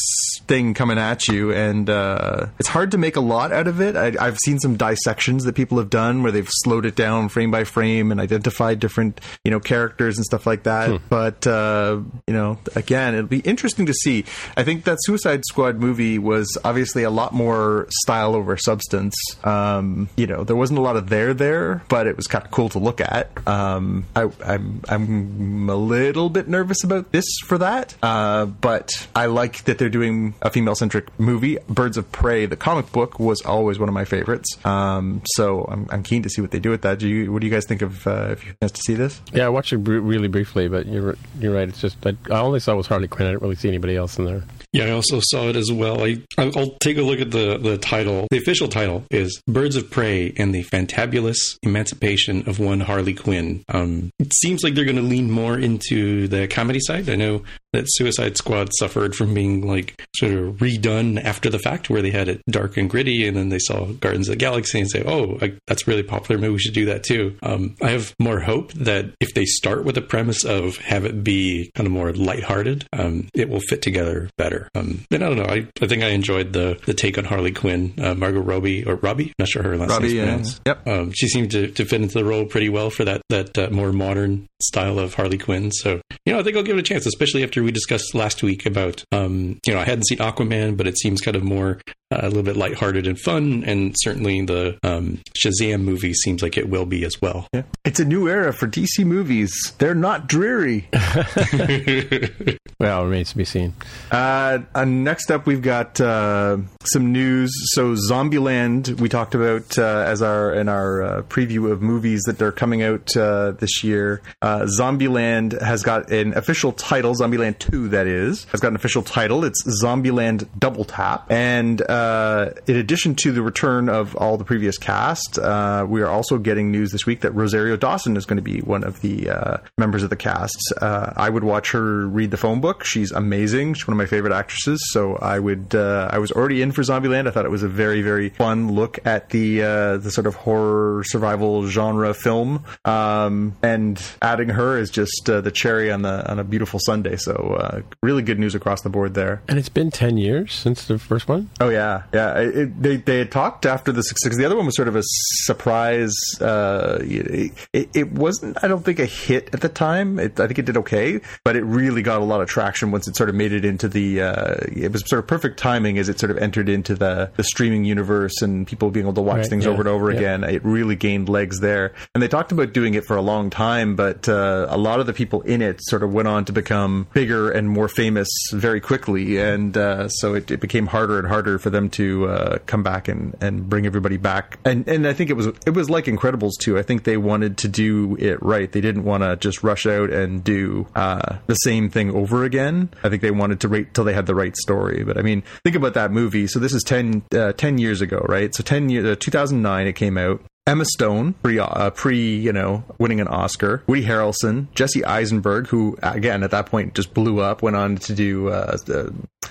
thing coming at you, and uh, it's hard to make a lot out of it. I, I've seen some dissections that people have done where they've slowed it down frame by frame and identified different you know characters and stuff like that. But uh, you know, again, it'll be interesting to see. I think that Suicide Squad movie was obviously a lot more style over substance. Um, you know, there wasn't a lot of there there, but it was kind of cool to look at. Um, I, I'm I'm a little bit nervous about this for that, uh, but I like that they're doing a female centric movie. Birds of Prey, the comic book, was always one of my favorites. Um, so I'm, I'm keen to see what they do with that. Do you, what do you guys think of uh, if you have to see this? Yeah, I watched it br- really briefly, but you're you're right. It's just I, I only saw was Harley Quinn. I didn't really see anybody else in there. Yeah, I also saw it as well. I I'll take a look at the the title. The official title is "Birds of Prey and the Fantabulous Emancipation of One Harley Quinn." Um, it seems like they're going to lean more into the comedy side. I know that Suicide Squad suffered from being like sort of redone after the fact, where they had it dark and gritty, and then they saw Guardians of the Galaxy and say, "Oh, I, that's really popular. Maybe we should do that too." Um, I have more hope that if they start with the premise of have it be kind of more lighthearted, um, it will fit together better. Um, and I don't know. I, I think I enjoyed the the take on Harley Quinn, uh, Margot Robbie or Robbie. I'm not sure her last Robbie, name's yeah. pronounced. Yep. Um, she seemed to, to fit into the role pretty well for that that uh, more modern style of Harley Quinn. So you know, I think I'll give it a chance, especially after we discussed last week about um, you know I hadn't seen Aquaman, but it seems kind of more a little bit lighthearted and fun, and certainly the um, Shazam movie seems like it will be as well. Yeah. It's a new era for DC movies. They're not dreary. (laughs) (laughs) Well, remains to be seen. Uh, uh, next up, we've got uh, some news. So, Zombieland, we talked about uh, as our in our uh, preview of movies that are coming out uh, this year. Uh, Zombieland has got an official title. Zombieland Two, that is, has got an official title. It's Zombieland Double Tap, and uh, in addition to the return of all the previous cast, uh, we are also getting news this week that Rosario Dawson is going to be one of the uh, members of the cast. Uh, I would watch her read the phone book. She's amazing. She's one of my favorite actresses. So I would. Uh, I was already in for Zombieland. I thought it was a very, very fun look at the uh, the sort of horror survival genre film. Um, and adding her is just uh, the cherry on the on a beautiful Sunday. So uh, really good news across the board there. And it's been 10 years since the first one? Oh yeah, yeah. It, it- they they had talked after the success. The other one was sort of a surprise. Uh, it, it, it wasn't, I don't think, a hit at the time. It, I think it did okay, but it really got a lot of traction once it sort of made it into the. Uh, it was sort of perfect timing as it sort of entered into the the streaming universe and people being able to watch Right, things yeah, over and over yeah. again. It really gained legs there, and they talked about doing it for a long time. But uh, a lot of the people in it sort of went on to become bigger and more famous very quickly, and uh, so it, it became harder and harder for them to uh, come back and, and bring everybody back. And and I think it was it was like Incredibles too. I think they wanted to do it right. They didn't want to just rush out and do uh, the same thing over again. I think they wanted to wait till they had the right story. But I mean, think about that movie. So this is 10, uh, 10 years ago, right? So ten years, uh, two thousand nine, it came out. Emma Stone, pre, uh, pre, you know, winning an Oscar. Woody Harrelson, Jesse Eisenberg, who again at that point just blew up, went on to do uh,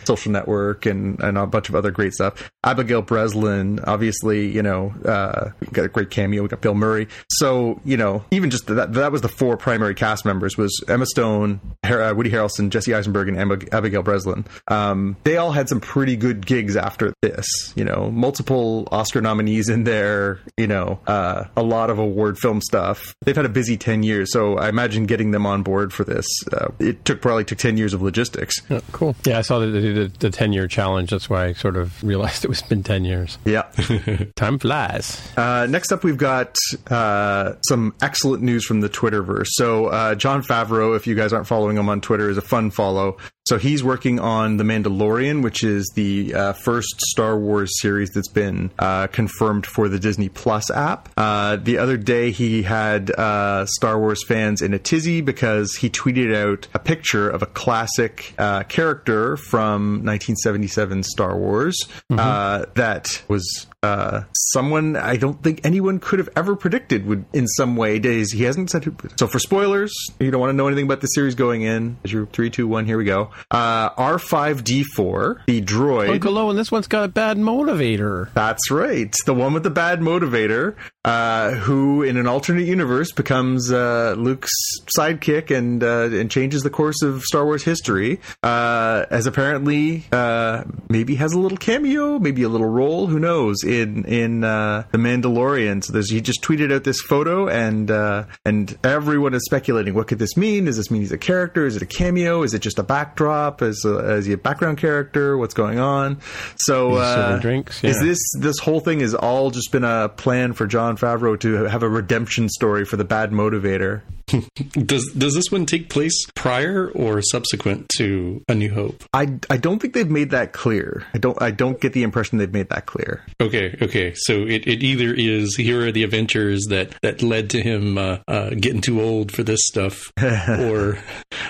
Social Network and, and a bunch of other great stuff. Abigail Breslin, obviously, you know, uh, got a great cameo. We got Bill Murray. So you know, even just that that was the four primary cast members was Emma Stone, Har- uh, Woody Harrelson, Jesse Eisenberg, and Ab- Abigail Breslin. Um, they all had some pretty good gigs after this. You know, multiple Oscar nominees in there. You know, uh, a lot of award film stuff. They've had a busy ten years, so I imagine getting them on board for this. Uh, it took probably took ten years of logistics. Oh, cool. Yeah, I saw the, the, the 10 year challenge. That's why I sort of (laughs) realized it was been 10 years. Yeah. (laughs) Time flies. Uh, next up, we've got uh, some excellent news from the Twitterverse. So, uh, Jon Favreau, if you guys aren't following him on Twitter, is a fun follow. So, he's working on The Mandalorian, which is the uh, first Star Wars series that's been uh, confirmed for the Disney Plus app. Uh, the other day, he had uh, Star Wars fans in a tizzy because he tweeted out a picture of a classic uh, character from 1977 Star Wars uh, that was uh, someone I don't think anyone could have ever predicted would, in some way, days. He hasn't said. Who, so for spoilers, you don't want to know anything about the series going in. As your three, two, one, here we go. Uh, R5D4, the droid. Uncle Owen, this one's got a bad motivator. That's right. The one with the bad motivator, uh, who in an alternate universe becomes uh, Luke's sidekick and uh, and changes the course of Star Wars history. Uh, as apparently uh, maybe has a little cameo, maybe a little role. Who knows? In in uh, the Mandalorian. So there's, he just tweeted out this photo, and uh, and everyone is speculating. What could this mean? Does this mean he's a character? Is it a cameo? Is it just a backdrop? Is uh, is he a background character? What's going on? So uh, drinks? is this this whole thing has all just been a plan for Jon Favreau to have a redemption story for the bad motivator? (laughs) does does this one take place prior or subsequent to A New Hope? I, I don't think they've made that clear. I don't I don't get the impression they've made that clear. Okay, okay. So it, it either is here are the adventures that that led to him uh, uh, getting too old for this stuff, (laughs) or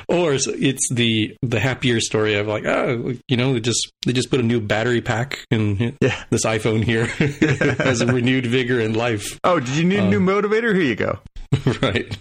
or it's the the happier story of like oh you know they just they just put a new battery pack in Yeah. this iPhone here (laughs) has a renewed vigor in life. Oh, did you need a new motivator? Here you go. (laughs) right.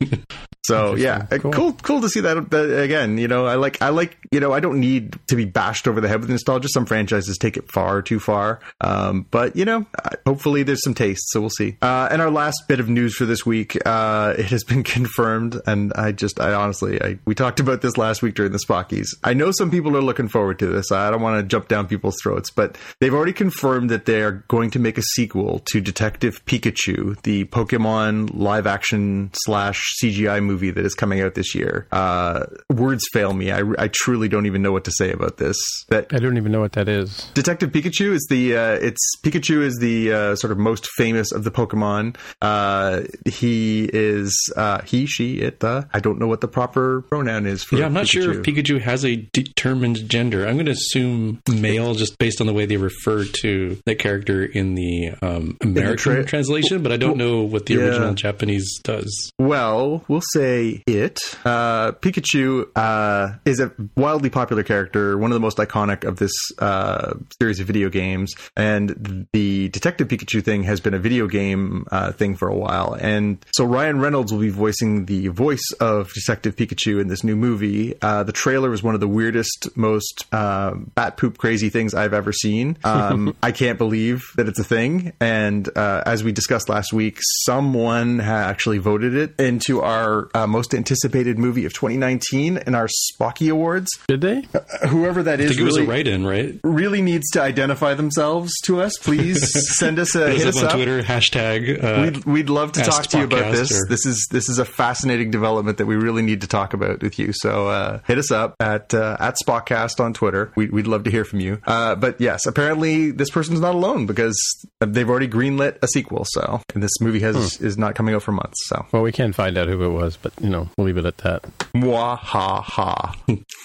So yeah, uh, Cool. cool. cool, to see that, that again. You know, I like, I like, you know, I don't need to be bashed over the head with nostalgia. Some franchises take it far too far, um, but you know, hopefully there's some taste. So we'll see. Uh, and our last bit of news for this week, uh, (laughs) it has been confirmed, and I just, I honestly, I we talked about this last week during the Spockies. I know some people are looking forward to this. I don't want to jump down people's throats, but they've already confirmed that they are going to make a sequel to Detective Pikachu, the Pokemon live action slash CGI movie that is coming out this year. Uh, words fail me. I, I truly don't even know what to say about this. That I don't even know what that is. Detective Pikachu is the uh, it's Pikachu is the uh, sort of most famous of the Pokemon. Uh, he is uh, he she it the I don't know what the proper pronoun is for. Yeah, I'm not sure if Pikachu. Pikachu has a determined gender. I'm going to assume male just based on the way they refer to the character in the um, American tra- translation, but I don't know what the Yeah. original Japanese does. Well, we'll say it. Uh, Pikachu uh, is a wildly popular character, one of the most iconic of this uh, series of video games. And the Detective Pikachu thing has been a video game uh, thing for a while. And so Ryan Reynolds will be voicing the voice of Detective Pikachu in this new movie. Uh, the trailer was one of the weirdest, most uh, bat poop crazy things I've ever seen. Um, (laughs) I can't believe that it's a thing. And uh, as we discussed last week, someone actually voted it into our uh, most anticipated movie of 2019 in our Spocky Awards. Did they? Whoever that I is think it was really, a write-in, right? really needs to identify themselves to us. Please (laughs) send us a Hit hit us us up on up. Twitter, hashtag. Uh, We'd, we'd love to talk to you about this. or- This is this is a fascinating development that we really need to talk about with you. So uh, hit us up at uh, at Spotcast on Twitter. We, we'd love to hear from you. Uh, but yes, apparently this person's not alone because they've already greenlit a sequel. So and this movie has Hmm. is not coming out for months. So Well, we can't find out who it was, but you know, we'll leave it at that. Mwah ha ha.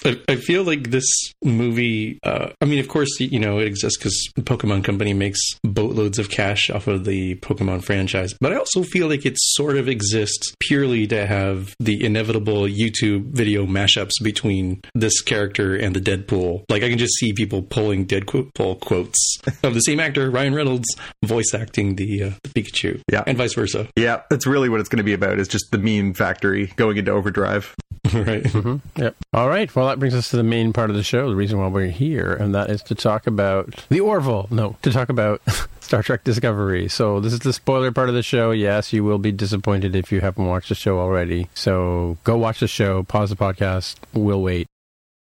I, I feel like this movie. Uh, I mean, of course, you know it exists because the Pokemon Company makes boatloads of cash off of the Pokemon franchise. But I also feel like it sort of exists purely to have the inevitable YouTube video mashups between this character and the Deadpool. Like I can just see people pulling Deadpool quotes of the same actor, Ryan Reynolds, voice acting the, uh, the Pikachu, Yeah. and vice versa. Yeah, that's really what it's going to be about. Is just the meme factory going into overdrive. (laughs) right. Mm-hmm. Yep. All right. Well, that brings us to the main part of the show, the reason why we're here, and that is to talk about the Orville. No, to talk about (laughs) Star Trek Discovery. So, this is the spoiler part of the show. Yes, you will be disappointed if you haven't watched the show already. So, go watch the show, pause the podcast, we'll wait.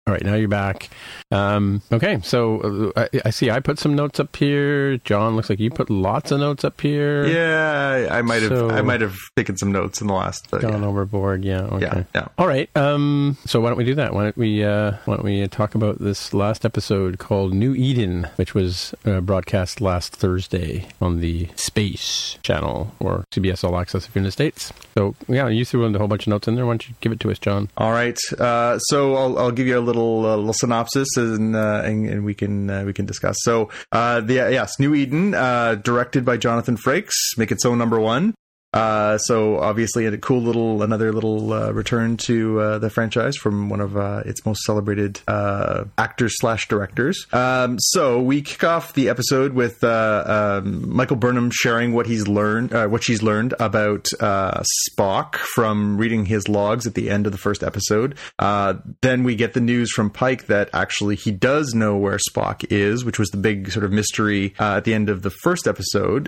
All right, now you're back. Um, okay, so uh, I, I see I put some notes up here. John, looks like you put lots of notes up here. Yeah, I might have So- I might have taken some notes in the last. Uh, Gone yeah. overboard, yeah. Okay. yeah, yeah. All right. Um, so why don't we do that? Why don't we uh, why don't we talk about this last episode called New Eden, which was uh, broadcast last Thursday on the Space Channel or CBS All Access if you're in the states. So yeah, you threw in a whole bunch of notes in there. Why don't you give it to us, John? All right. Uh, so I'll, I'll give you a little uh, little synopsis, and, uh, and and we can uh, we can discuss. So uh, the yes, New Eden, uh, directed by Jonathan Frakes, make it so number one. Uh, so obviously a cool little another little uh, return to uh, the franchise from one of uh, its most celebrated uh, actors slash directors. Um, so we kick off the episode with uh, um, Michael Burnham sharing what he's learned, what she's learned about Spock from reading his logs at the end of the first episode. Then we get the news from Pike that actually he does know where Spock is, which was the big sort of mystery at the end of the first episode.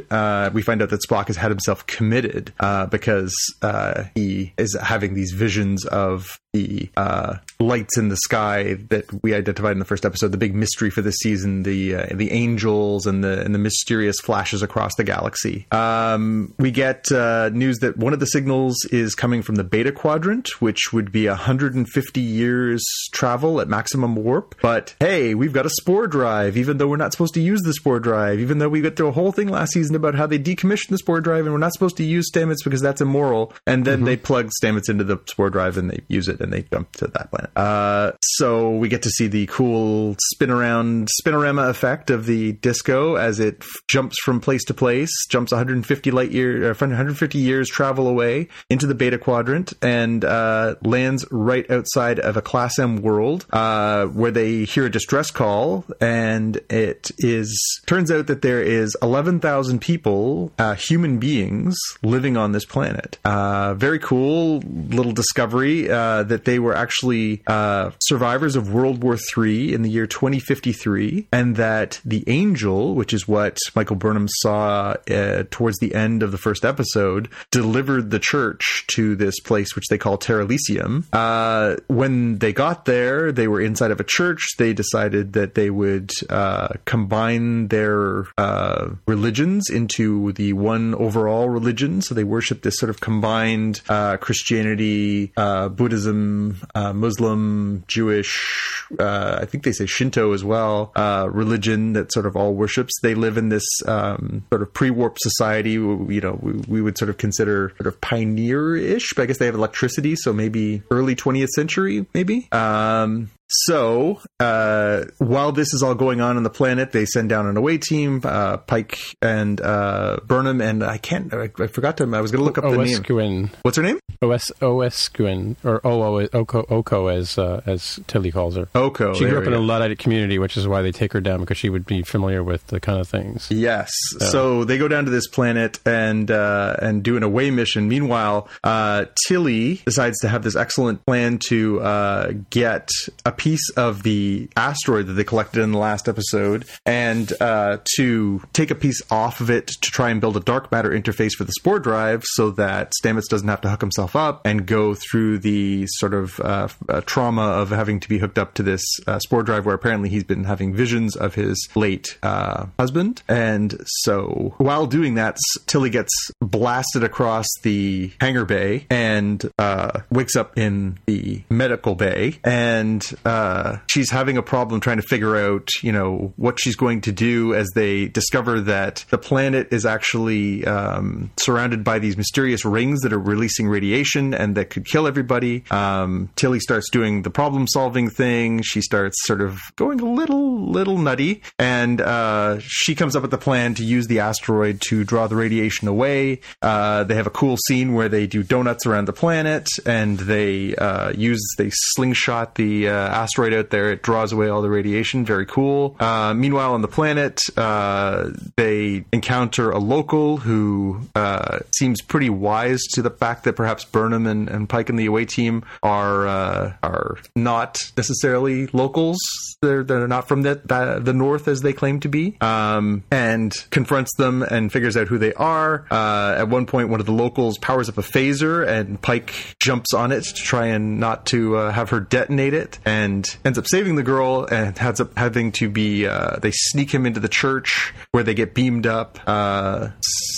We find out that Spock has had himself committed uh, because uh, he is having these visions of the uh, lights in the sky that we identified in the first episode. The big mystery for this season, the uh, the angels and the and the mysterious flashes across the galaxy. Um, we get uh, news that one of the signals is coming from the Beta Quadrant, which would be 150 years travel at maximum warp. But hey, we've got a spore drive, even though we're not supposed to use the spore drive. Even though we went through a whole thing last season about how they decommissioned the spore drive and we're not supposed to use Stamets because that's immoral. And then mm-hmm. they plug Stamets into the spore drive and they use it and they jump to that planet. Uh, so we get to see the cool spin around spinorama effect of the disco as it f- jumps from place to place, jumps 150 light year, uh, 150 years travel away into the beta quadrant and uh, lands right outside of a Class M world uh, where they hear a distress call and it is turns out that there is 11,000 people, uh, human beings, living on this planet. Uh, very cool little discovery that they were actually uh, survivors of World War III in the year 2053, and that the angel, which is what Michael Burnham saw uh, towards the end of the first episode, delivered the church to this place which they call Terralysium. Uh, when they got there, they were inside of a church. They decided that they would uh, combine their uh, religions into the one overall religion. So they worship this sort of combined uh, Christianity, Buddhism, uh, Muslim, Jewish, uh, I think they say Shinto as well, uh, religion that sort of all worships. They live in this um, sort of pre-warp society. You know, we, we, would sort of consider sort of pioneer-ish, but I guess they have electricity, so maybe early 20th century, maybe. Um, so, uh, while this is all going on on the planet, they send down an away team, uh, Pike and uh, Burnham, and I can't, I, I forgot to, I was going to look up O-S- the name. What's her name? O.S. Owosekun, or O Oko, Oko as, uh, as Tilly calls her. Oko. She grew up in a Luddite community, which is why they take her down, because she would be familiar with the kind of things. Yes. So they go down to this planet and, uh, and do an away mission. Meanwhile, uh, Tilly decides to have this excellent plan to get a piece of the asteroid that they collected in the last episode and uh, to take a piece off of it to try and build a dark matter interface for the spore drive so that Stamets doesn't have to hook himself up and go through the sort of uh, uh, trauma of having to be hooked up to this uh, spore drive where apparently he's been having visions of his late uh, husband. And so while doing that, Tilly gets blasted across the hangar bay and wakes up in the medical bay and uh, she's having a problem trying to figure out, you know, what she's going to do as they discover that the planet is actually um, surrounded by these mysterious rings that are releasing radiation and that could kill everybody. Um, Tilly starts doing the problem solving thing. She starts sort of going a little, little nutty, and uh, she comes up with the plan to use the asteroid to draw the radiation away. Uh, they have a cool scene where they do donuts around the planet and they uh, use they slingshot the uh, asteroid out there. It draws away all the radiation. Very cool. Uh, meanwhile, on the planet, uh, they encounter a local who seems pretty wise to the fact that perhaps Burnham and, and Pike and the away team are are not necessarily locals. They're they're not from the the, north as they claim to be. Um, and confronts them and figures out who they are. Uh, at one point, one of the locals powers up a phaser, and Pike jumps on it to try and not to uh, have her detonate it, and ends up saving the girl and has up having to be uh, they sneak him into the church where they get beamed up.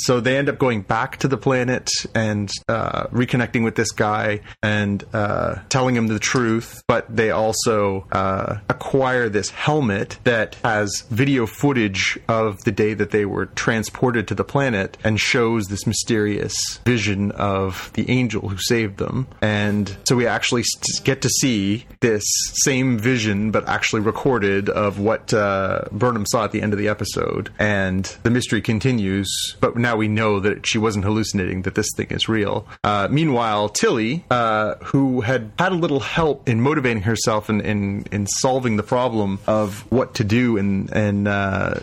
So they end up going back to the planet and uh, reconnecting with this guy and uh, telling him the truth. But they also uh, acquire this helmet that has video footage of the day that they were transported to the planet and shows this mysterious vision of the angel who saved them. And so we actually get to see this same vision, but actually recorded of what uh, Burnham saw at the end of the episode. And the mystery continues, but now we know that she wasn't hallucinating, that this thing is real. Uh, meanwhile, Tilly, uh, who had had a little help in motivating herself and in, in, in, solving the problem of what to do and, and uh,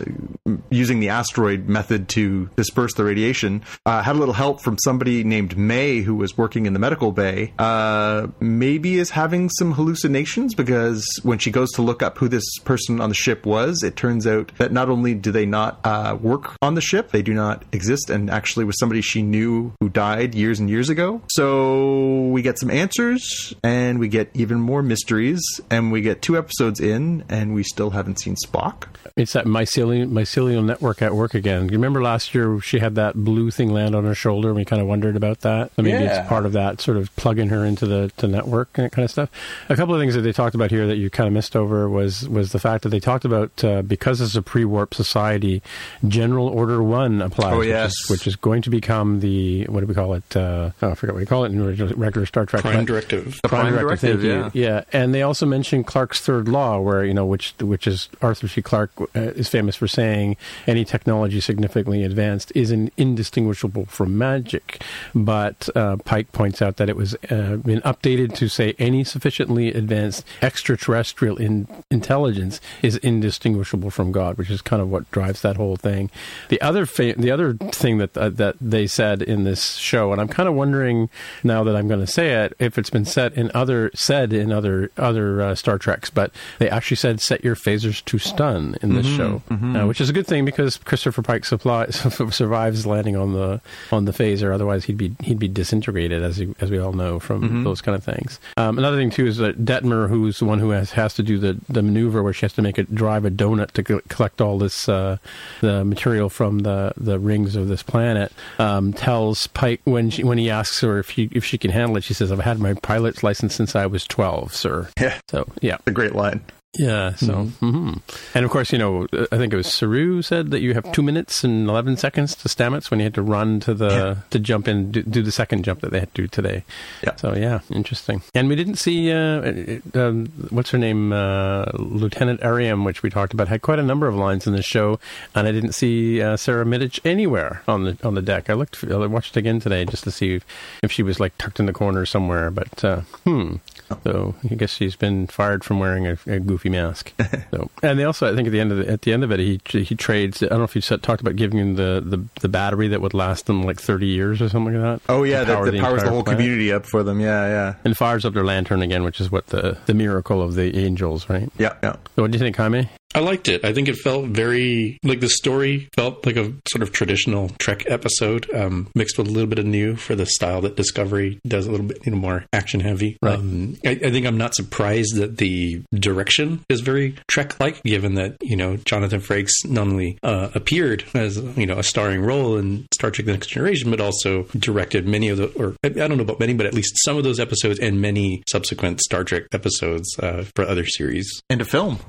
using the asteroid method to disperse the radiation, uh, had a little help from somebody named May who was working in the medical bay. Uh, maybe is having some hallucinations because when she goes to look up who this person on the ship was, it turns out that not only do they not uh, work on the ship, they do not exist scientist and actually was somebody she knew who died years and years ago. So we get some answers and we get even more mysteries and we get two episodes in and we still haven't seen Spock. It's that mycelium, mycelial network at work again. You remember last year she had that blue thing land on her shoulder and we kind of wondered about that. So maybe Yeah. it's part of that sort of plugging her into the to network and that kind of stuff. A couple of things that they talked about here that you kind of missed over was was the fact that they talked about uh, because it's a pre-warp society, General Order One applies, Oh, which, yes. which is going to become the what do we call it? Uh, oh, I forgot what you call it in regular, regular Star Trek. Prime but- directive. The Prime Directive, thank you. yeah. And they also mentioned Clarke's third law, where you know, which which is Arthur C. Clarke uh, is famous for saying any technology significantly advanced is an indistinguishable from magic. But uh, Pike points out that it was uh, been updated to say any sufficiently advanced extraterrestrial in, intelligence is indistinguishable from God, which is kind of what drives that whole thing. The other fa- the other thing that uh, that they said in this show, and I'm kind of wondering now that I'm going to say it, if it's been said in other said in other other uh, Star Treks, but they actually said set your phasers to stun in this show, uh, which is a good thing because Christopher Pike supply, (laughs) survives landing on the on the phaser. Otherwise, he'd be he'd be disintegrated, as you, as we all know from those kind of things. Um, another thing too is that Detmer, who's the one who has has to do the the maneuver where she has to make it drive a donut to co- collect all this uh, the material from the the rings of this planet, um, tells Pike when she when he asks her if she if she can handle it, she says, "I've had my pilot's license since I was twelve, sir." Yeah. So yeah, A great line. Yeah. So, hmm and of course, you know, I think it was Saru said that you have two minutes and eleven seconds to Stamets when you had to run to the Yeah. to jump in, do, do the second jump that they had to do today. Yeah. So yeah, interesting. And we didn't see uh, it- um, what's her name, uh, Lieutenant Airiam, which we talked about, had quite a number of lines in the show, and I didn't see uh, Sara Mitich anywhere on the on the deck. I looked, I watched again today just to see if, if she was like tucked in the corner somewhere, but uh, hmm. So I guess she's been fired from wearing a, a goofy mask. so, (laughs) and they also, I think, at the end of the, at the end of it, he he trades. I don't know if you talked about giving him the, the, the battery that would last them like thirty years or something like that. Oh yeah, that, power that powers the whole planet. community up for them. Yeah, yeah, and fires up their lantern again, which is what the the miracle of the angels, right? yeah, yeah. So, what do you think, Jaime? I liked it. I think it felt very like the story felt like a sort of traditional Trek episode, um, mixed with a little bit of new for the style that Discovery does, a little bit you know, more action heavy. Right. Um, I, I think I'm not surprised that the direction is very Trek-like, given that you know Jonathan Frakes not only uh, appeared as you know a starring role in Star Trek: The Next Generation, but also directed many of the, or I I don't know about many, but at least some of those episodes and many subsequent Star Trek episodes uh, for other series. And a film.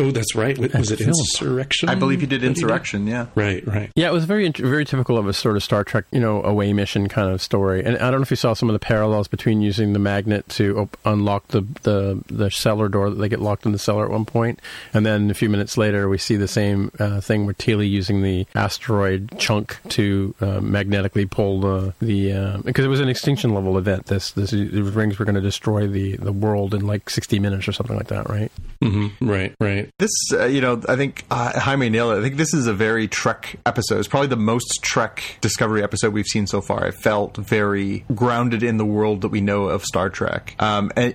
Oh, that's right. Was was it film. Insurrection? I believe he did that Insurrection. Yeah. Right, right. Yeah, it was very very typical of a sort of Star Trek, you know, away mission kind of story. And I don't know if you saw some of the parallels between using the magnet to op- unlock the, the the cellar door that they get locked in the cellar at one point, and then a few minutes later we see the same uh, thing where Teely using the asteroid chunk to uh, magnetically pull the the uh, because it was an extinction level event. This this the rings were going to destroy the the world in like sixty minutes or something like that, right? hmm Right, right. This, uh, you know, I think uh, Jaime nailed it. I think this is a very Trek episode. It's probably the most Trek Discovery episode we've seen so far. It felt very grounded in the world that we know of Star Trek, um, and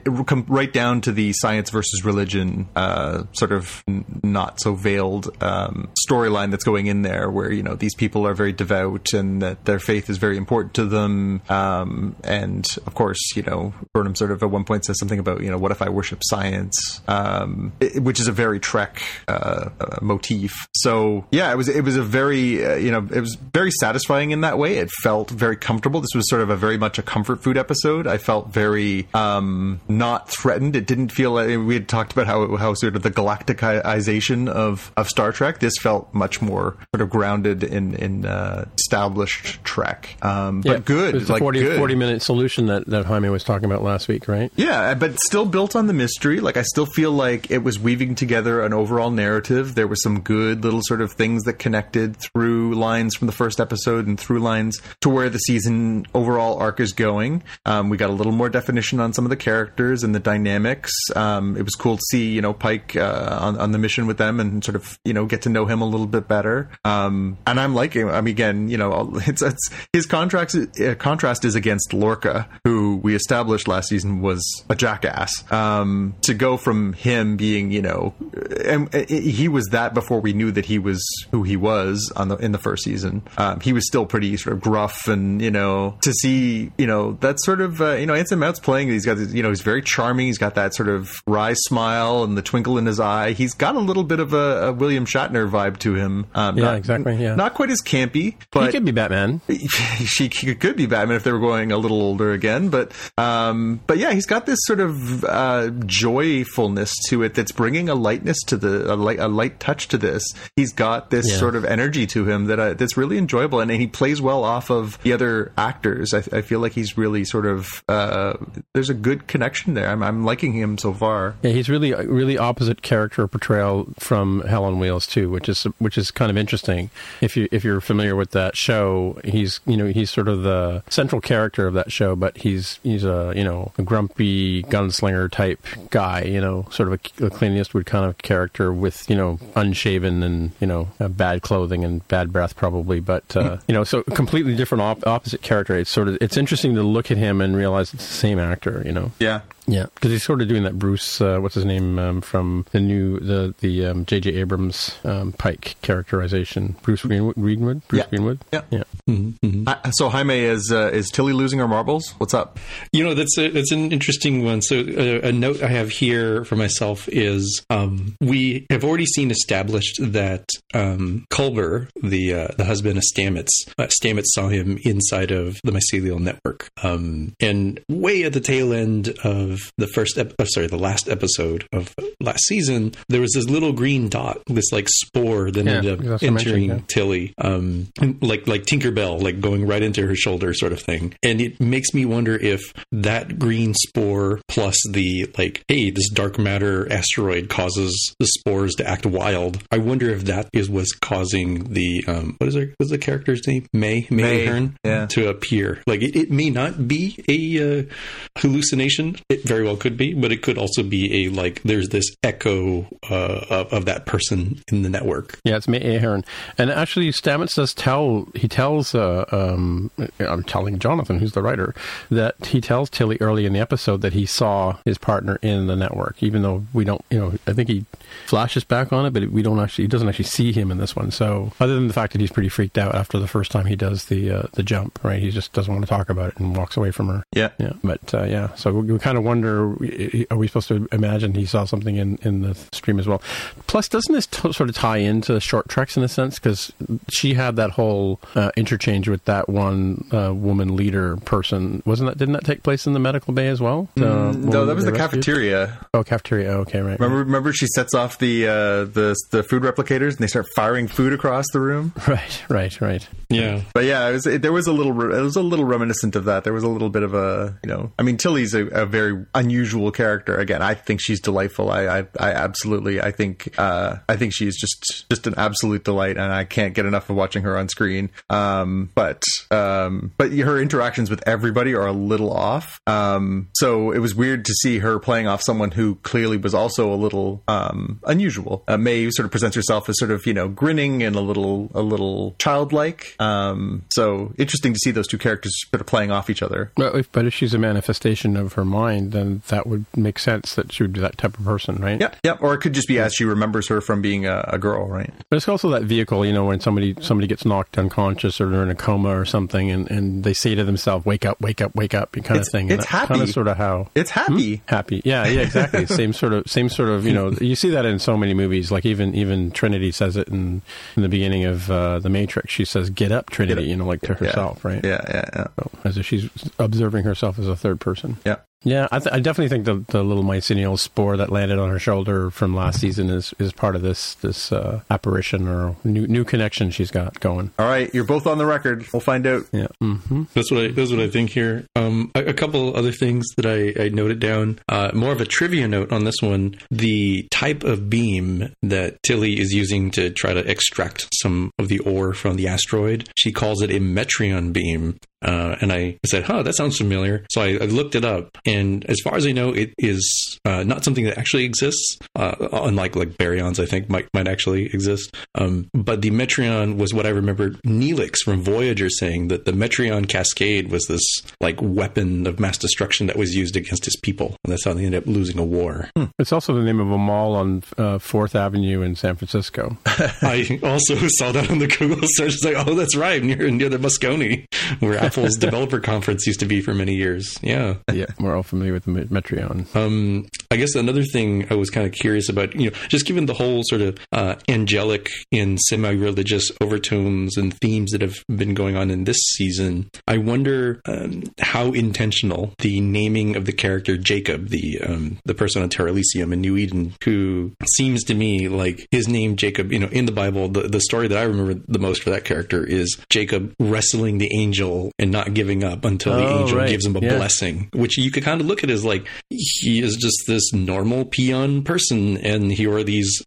right down to the science versus religion uh, sort of n- not so veiled um, storyline that's going in there, where you know these people are very devout and that their faith is very important to them. Um, and of course, you know, Burnham sort of at one point says something about you know, what if I worship science, um, it- which is a very Trek uh, uh, motif. So yeah, it was it was a very uh, you know it was very satisfying in that way. It felt very comfortable. This was sort of a very much a comfort food episode. I felt very um, not threatened. It didn't feel like we had talked about how how sort of the galacticization of of Star Trek. This felt much more sort of grounded in in uh, established Trek. Um, but good, It was like 40, good. 40 minute solution that, that Jaime was talking about last week, right? Yeah, but still built on the mystery. Like I still feel like it was weaving together an overall narrative. There were some good little sort of things that connected through lines from the first episode and through lines to where the season overall arc is going. Um, we got a little more definition on some of the characters and the dynamics. Um, it was cool to see you know Pike uh, on on the mission with them and sort of you know get to know him a little bit better. Um, and I'm liking. I mean, again, you know, (laughs) it's, it's his contracts uh, contrast is against Lorca, who we established last season was a jackass. Um, to go from him being, you know, and uh, he was that before we knew that he was who he was on the in the first season. Um, he was still pretty sort of gruff, and you know, to see you know that sort of uh, you know Anson Mount's playing. He's got you know he's very charming. He's got that sort of wry smile and the twinkle in his eye. He's got a little bit of a, a William Shatner vibe to him. Um, Yeah, not- exactly, yeah. not quite as campy, but he could be Batman. (laughs) she could be Batman if they were going a little older again, but um, but yeah, he's got this sort of uh, joyfulness to it that's bringing a lightness to the a light, a light touch to this. He's got this Yeah. sort of energy to him that uh, that's really enjoyable, and, he plays well off of the other actors. I, I feel like he's really sort of uh, there's a good connection there. I'm, I'm liking him so far. Yeah, he's really really opposite character portrayal from Hell on Wheels too, which is which is kind of interesting. If you if you're familiar with that show, he's you know he's sort of the central character of that show, but he's he's a you know a grumpy gunslinger type guy, you know, sort of a, a Clint Eastwood kind of character with you know unshaven and you know uh, bad clothing and bad breath probably, but uh, you know so completely different op- opposite character. It's sort of it's interesting to look at him and realize it's the same actor, you know. Yeah. Yeah, because he's sort of doing that Bruce, uh, what's his name um, from the new the the um, J.J. Abrams um, Pike characterization. Bruce Greenwood. Greenwood. Bruce Yeah. Greenwood. Yeah. Yeah. Uh, so Jaime is uh, is Tilly losing her marbles? What's up? You know, that's a, that's an interesting one. So, uh, a note I have here for myself is um, we have already seen established that um, Culber, the uh, the husband of Stamets, uh, Stamets saw him inside of the mycelial network, um, and way at the tail end of the first, ep- uh, sorry, the last episode of last season, there was this little green dot, this like spore that Yeah, ended up that's what I mentioned, entering yeah. Tilly, um, like like Tinkerbell, like going right into her shoulder, sort of thing. And it makes me wonder if that green spore plus the like, hey, this dark matter asteroid causes the spores to act wild. I wonder if that is what's causing the um, what is her what's the character's name? May May, May, Ahearn yeah. to appear. Like it, it may not be a uh, hallucination. It very well could be, but it could also be a like. There's this echo uh, of, of that person in the network. Yeah, it's May Ahearn, and actually Stamets does tell he tells uh, um, I'm telling Jonathan, who's the writer, that he tells Tilly early in the episode that he saw his partner in the network, even though we don't, you know, I think he flashes back on it, but we don't actually, he doesn't actually see him in this one. So other than the fact that he's pretty freaked out after the first time he does the uh, the jump, right? He just doesn't want to talk about it and walks away from her. Yeah. Yeah, but uh, yeah, so we, we kind of wonder: are we supposed to imagine he saw something in, in the stream as well? Plus, doesn't this t- sort of tie into the short treks in a sense? Because she had that whole uh, interchange with that one uh, woman leader person, wasn't that? Didn't that take place in the medical bay as well? The no, that was the rescued? cafeteria. Oh, cafeteria. Oh, okay, right. Remember, remember, she sets off the uh, the the food replicators, and they start firing food across the room. (laughs) Right, right, right. Yeah. But yeah, it was, it, there was a little, it was a little reminiscent of that. There was a little bit of a, you know, I mean, Tilly's a, a very unusual character. Again, I think she's delightful. I, I, I absolutely, I think, uh, I think she's just, just an absolute delight, and I can't get enough of watching her on screen. Um, but, um, but her interactions with everybody are a little off. Um, so it was weird to see her playing off someone who clearly was also a little, um, unusual. Uh, May sort of presents herself as sort of, you know, grinning and a little, a little childlike. Um, so interesting to see those two characters sort of playing off each other. But if, but if she's a manifestation of her mind, then that would make sense that she would be that type of person, right? Yep, yep. Or it could just be as she remembers her from being a, a girl, right? But it's also that vehicle, you know, when somebody somebody gets knocked unconscious or they're in a coma or something, and, and they say to themselves, "Wake up, wake up, wake up," kind It's- of thing. It's that's Kind happy. of sort of how It's happy. happy. Yeah, yeah, exactly. (laughs) same sort of same sort of you know (laughs) you see that in so many movies. Like even even Trinity says it in in the beginning of uh, the Matrix. She says, "Get up, Trinity," Get up. you know, like to Yeah. herself, right? Yeah, yeah, yeah. So, as if she's observing herself as a third person. Yeah. Yeah, I, th- I definitely think the the little mycelial spore that landed on her shoulder from last season is, is part of this this uh, apparition or new new connection she's got going. All right, you're both on the record. We'll find out. Yeah. hmm That's what I, that's what I think here. Um, a, a couple other things that I, I noted down. Uh, more of a trivia note on this one: the type of beam that Tilly is using to try to extract some of the ore from the asteroid. She calls it a Metreon beam. Uh, and I said, "Huh, that sounds familiar." So I, I, looked it up, and as far as I know, it is uh, not something that actually exists. Uh, unlike like baryons, I think might might actually exist. Um, but the Metreon was what I remember Neelix from Voyager saying that the Metreon cascade was this like weapon of mass destruction that was used against his people, and that's how they ended up losing a war. Hmm. It's also the name of a mall on uh, Fourth Avenue in San Francisco. (laughs) I also saw that on the Google search. It's like, oh, that's right, near near the Moscone, where Apple's developer conference used to be for many years. Yeah, yeah, we're all familiar with the Metreon. Um, I guess another thing I was kind of curious about, you know, just given the whole sort of uh, angelic and semi-religious overtones and themes that have been going on in this season, I wonder um, how intentional the naming of the character Jacob, the um, the person on Terralysium in New Eden, who seems to me like his name Jacob, you know, in the Bible, the, the story that I remember the most for that character is Jacob wrestling the angel and not giving up until oh, the angel right. gives him a yeah. blessing, which you could kind of look at as like he is just this normal peon person, and here are these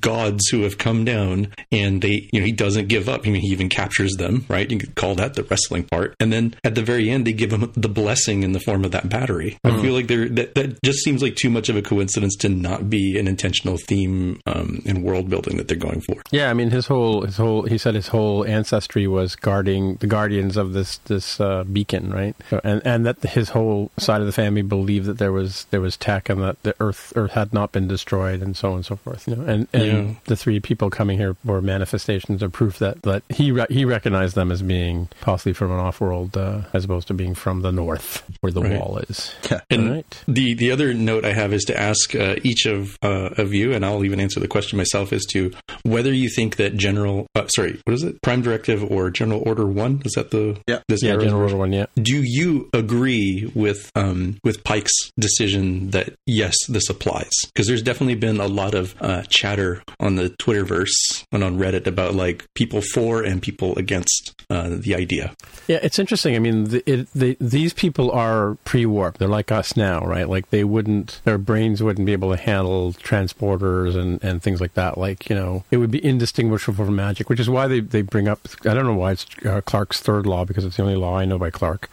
gods who have come down, and they, you know, he doesn't give up. I mean, he even captures them, right? You could call that the wrestling part, and then at the very end, they give him the blessing in the form of that battery. Mm. I hmm. feel like there that, that just seems like too much of a coincidence to not be an intentional theme um, in world building that they're going for. Yeah, I mean, his whole his whole he said his whole ancestry was guarding the guardians of this this uh, beacon, right? And and that his whole side of the family believed that there was there was tech and that the Earth Earth had not been destroyed and so on and so forth. You know, and and yeah. the three people coming here were manifestations of proof that that he re- he recognized them as being possibly from an off world uh, as opposed to being from the north where the right. wall is. Yeah. And right. the the other note I have is to ask uh, each of uh, of you, and I'll even answer the question myself, as to whether you think that general uh, sorry, what is it? Prime Directive or General Order One? Is that the yeah? This yeah, General Order One. Yeah. Do you agree with um, with Pike's decision that yes, this applies? Because there's definitely been a lot of uh, chatter on the Twitterverse and on Reddit about like people for and people against uh, the idea. Yeah, it's interesting. I mean, the, it, the, these people are pre-warp. They're like us now, right? Like they wouldn't, their brains wouldn't be able to handle transporters and, and things like that. Like you know, it would be indistinguishable from magic, which is why they, they bring up. I don't know why it's uh, Clarke's third law because it's the only law I know by Clarke.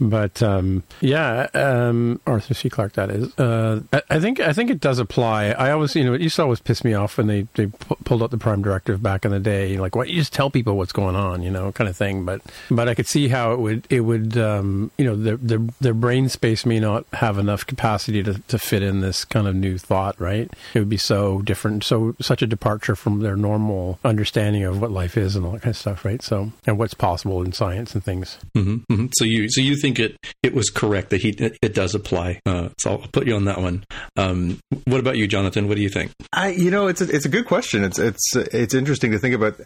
But um, yeah, um, Arthur C. Clarke, that is. Uh, I, think I think it does apply. I always, you know, it used to always piss me off when they they p- pulled out the Prime Directive back in the day. Like, why you just tell people what's going on, you know, kind of thing. But but I could see how it would it would um, you know their, their their brain space may not have enough capacity to, to fit in this kind of new thought, right? It would be so different, so such a departure from their normal understanding of what life is and all that kind of stuff, right? So and what's possible in science and things. Mm-hmm, mm-hmm. So you so you think it it was correct that he it, it does apply. Uh, so I'll put you on that one. Um, what about you, Jonathan? What do you think? I you know it's a, it's a good question. It's it's it's interesting to think about.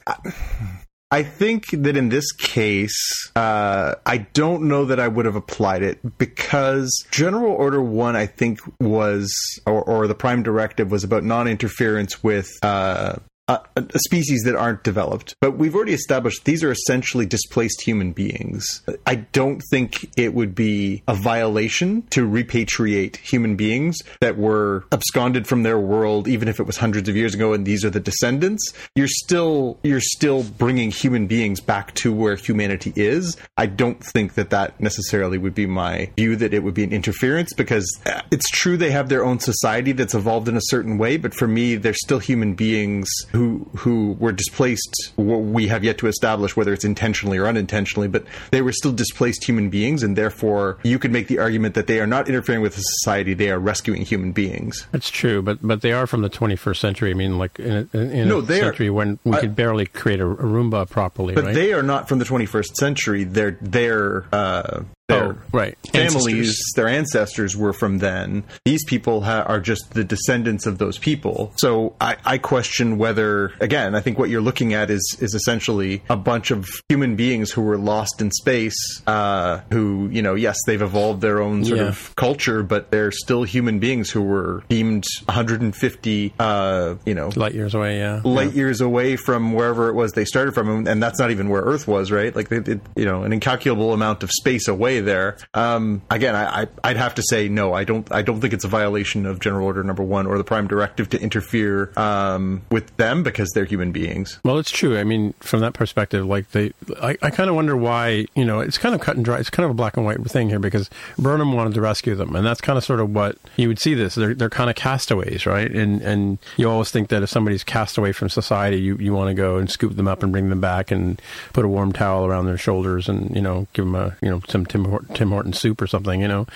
I think that in this case, uh, I don't know that I would have applied it because General Order One, I think, was or, or the Prime Directive was about non-interference with uh, Uh, a, species that aren't developed. But we've already established these are essentially displaced human beings. I don't think it would be a violation to repatriate human beings that were absconded from their world, even if it was hundreds of years ago, and these are the descendants. You're still you're still bringing human beings back to where humanity is. I don't think that that necessarily would be my view that it would be an interference because uh, it's true they have their own society that's evolved in a certain way, but for me, they're still human beings who who were displaced. We have yet to establish whether it's intentionally or unintentionally, but they were still displaced human beings, and therefore you could make the argument that they are not interfering with the society; they are rescuing human beings. That's true, but but they are from the 21st century. I mean, like in a, in no, a century are, when we I, could barely create a, a Roomba properly. But right? they are not from the 21st century. They're they're uh, their oh, right. families, ancestors. their ancestors were from then. These people ha- are just the descendants of those people. So I, I, question whether, again, I think what you're looking at is is essentially a bunch of human beings who were lost in space, uh, who you know, yes, they've evolved their own sort yeah. of culture, but they're still human beings who were beamed 150, uh, you know, light years away, yeah, light yeah. years away from wherever it was they started from, and that's not even where Earth was, right? Like, they, you know, an incalculable amount of space away there. Um, again, I, I'd have to say no. I don't. I don't think it's a violation of General Order Number One or the Prime Directive to interfere um, with them because they're human beings. Well, it's true. I mean, from that perspective, like they, I, I kind of wonder why. You know, it's kind of cut and dry. It's kind of a black and white thing here because Burnham wanted to rescue them, and that's kind of sort of what you would see. This they're they're kind of castaways, right? And and you always think that if somebody's cast away from society, you you want to go and scoop them up and bring them back and put a warm towel around their shoulders and you know give them a you know some Tim Horton, Tim Horton soup or something, you know,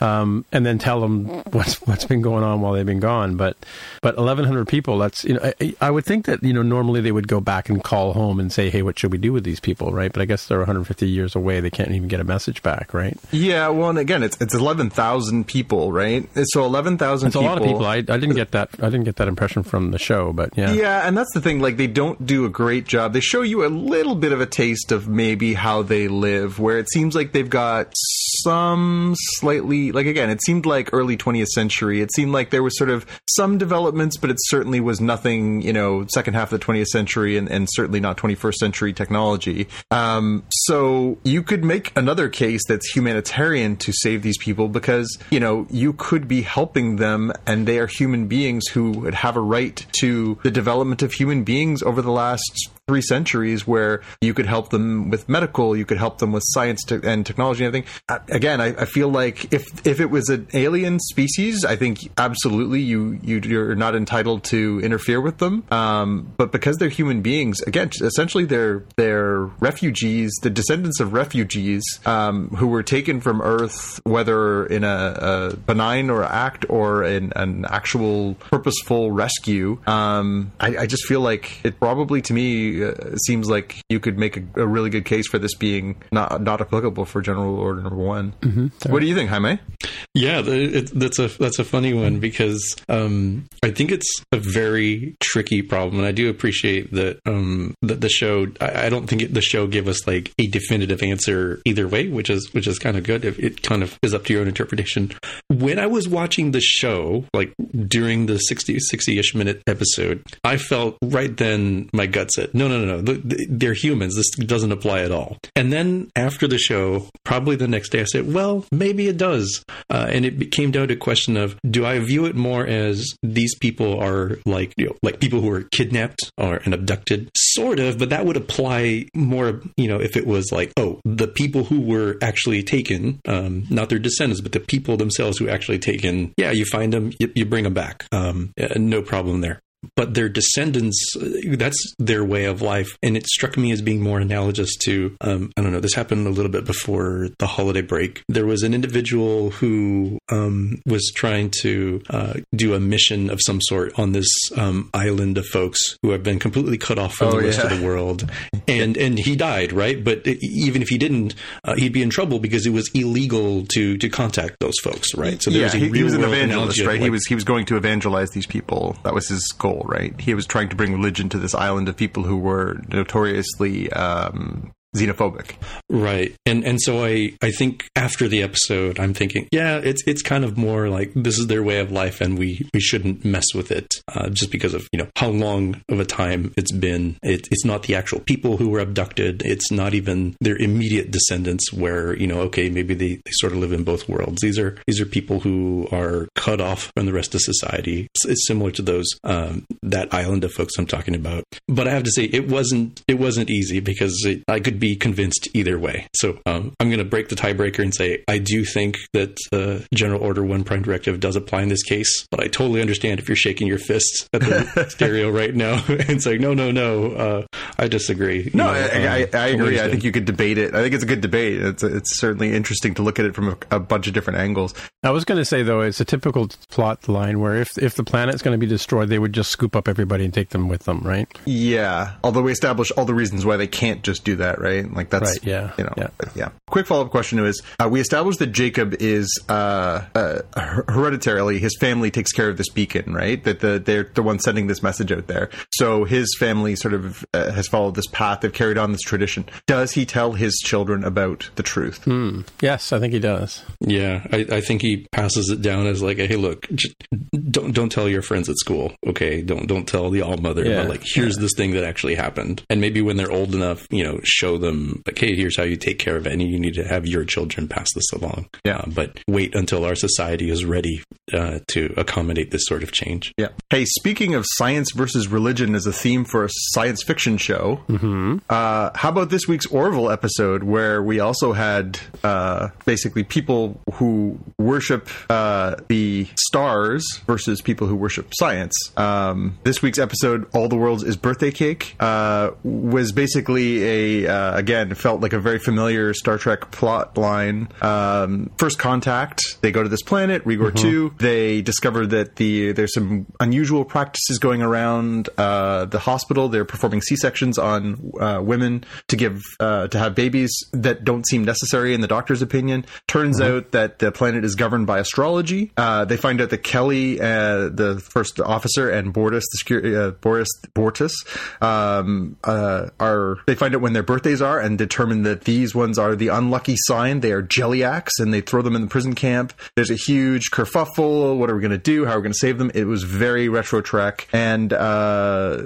um, and then tell them what's what's been going on while they've been gone. But but 1,100 people, that's you know, I, I would think that you know normally they would go back and call home and say, hey, what should we do with these people, right? But I guess they're 150 years away; they can't even get a message back, right? Yeah, well, and again, it's it's 11,000 people, right? So 11,000. It's a lot of people. I, I didn't get that. I didn't get that impression from the show, but yeah, Yeah, and that's the thing. Like, they don't do a great job. They show you a little bit of a taste of maybe how they live, where it seems like they've got some slightly, like, again, it seemed like early 20th century. It seemed like there was sort of some developments, but it certainly was nothing, you know, second half of the 20th century and, and certainly not 21st century technology. Um, so you could make another case that's humanitarian to save these people because, you know, you could be helping them and they are human beings who would have a right to the development of human beings over the last three centuries where you could help them with medical, you could help them with science and technology and everything. Uh, again, I, I feel like if if it was an alien species, I think absolutely you, you you're not entitled to interfere with them. Um, but because they're human beings, again, essentially they're they're refugees, the descendants of refugees um, who were taken from Earth, whether in a, a benign or act or in an actual purposeful rescue. Um, I, I just feel like it probably to me uh, seems like you could make a, a really good case for this being not not applicable for General Order Number One. What do you think, Jaime? Yeah, it, that's a that's a funny one because um, I think it's a very tricky problem, and I do appreciate that um, that the show. I, I don't think it, the show gave us like a definitive answer either way, which is which is kind of good. It, it kind of is up to your own interpretation. When I was watching the show, like during the 60 60-ish minute episode, I felt right then my gut said, no, no, no, no, th- th- they're humans. This doesn't apply at all. And then after the show, probably the next day, I said, well, maybe it does. Uh, and it came down to a question of, do I view it more as these people are like, you know, like people who are kidnapped or and abducted? Sort of, but that would apply more, you know, if it was like, oh, the people who were actually taken, um, not their descendants, but the people themselves who actually taken, yeah, you find them, you, you bring them back. Um, uh, no problem there but their descendants that's their way of life and it struck me as being more analogous to um, i don't know this happened a little bit before the holiday break there was an individual who um, was trying to uh, do a mission of some sort on this um, island of folks who have been completely cut off from Oh, the rest yeah. of the world and and he died right but even if he didn't uh, he'd be in trouble because it was illegal to to contact those folks right so there yeah, was a he, he was an evangelist, right? he was he was going to evangelize these people. That was his goal, right? He was trying to bring religion to this island of people who were notoriously um, xenophobic. Right. And and so I I think after the episode I'm thinking, yeah, it's it's kind of more like this is their way of life and we we shouldn't mess with it uh, just because of, you know, how long of a time it's been. It, it's not the actual people who were abducted. It's not even their immediate descendants where, you know, okay, maybe they, they sort of live in both worlds. These are these are people who are cut off from the rest of society. It's, it's similar to those um, that island of folks I'm talking about. But I have to say it wasn't it wasn't easy because it, I could be convinced either way. So um, I'm going to break the tiebreaker and say I do think that uh, General Order One Prime Directive does apply in this case. But I totally understand if you're shaking your fists at the (laughs) stereo right now (laughs) and saying no, no, no, uh, I disagree. You No, know, I, I, um, I agree. I think you could debate it. I think it's a good debate. It's it's certainly interesting to look at it from a, a bunch of different angles. I was going to say though, it's a typical plot line where if if the planet's going to be destroyed, they would just scoop up everybody and take them with them, right? Yeah, although we establish all the reasons why they can't just do that, right? Like that's Right, yeah, you know, yeah. yeah. Quick follow up question is: uh, We established that Jacob is uh, uh, hereditarily his family takes care of this beacon, right? That the they're the ones sending this message out there. So his family sort of uh, has followed this path. They've carried on this tradition. Does he tell his children about the truth? Yes, I think he does. Yeah, I, I think he passes it down as like like, hey, look, j- don't don't tell your friends at school, okay? Don't don't tell the all mother, Yeah. but like, here's this thing that actually happened, and maybe when they're old enough, you know, show them like, hey, here's how you take care of it, and you need to have your children pass this along. Yeah. Uh, but wait until our society is ready uh, to accommodate this sort of change. Yeah. Hey, speaking of science versus religion as a theme for a science fiction show, uh, how about this week's Orville episode where we also had uh, basically people who worship uh, the stars versus people who worship science? Um, this week's episode, All the World's is Birthday Cake, uh, was basically a, uh, again, felt like a very familiar Star Trek plot line. Um, first contact, they go to this planet, Regor 2. They discover that the there's some unusual practices going around uh, the hospital. They're performing C sections on uh, women to give uh, to have babies that don't seem necessary in the doctor's opinion. Turns out that the planet is governed by astrology. Uh, they find out that Kelly, uh, the first officer, and Bortus, the security, uh, Boris Bortus, um, uh, are they find out when their birthdays are and determine that these ones are the unlucky sign. They are Jelliaks, and they throw them in the prison camp. There's a huge kerfuffle. What are we going to do? How are we going to save them? It was very retro Trek, and uh,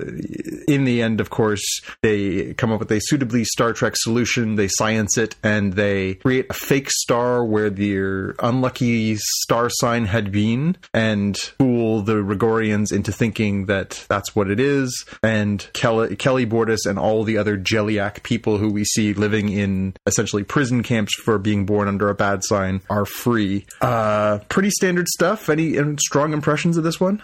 in the end, of course, they come up with a suitably Star Trek solution. They science it, and they create a fake star where their unlucky star sign had been, and fool the Regorians into thinking that that's what it is. And Kelly, Kelly Bortus and all the other Jelliak people who we see living in essentially prison camps for being born under a bad sign are free. Uh, pretty standard stuff. Any uh, strong impressions of this one?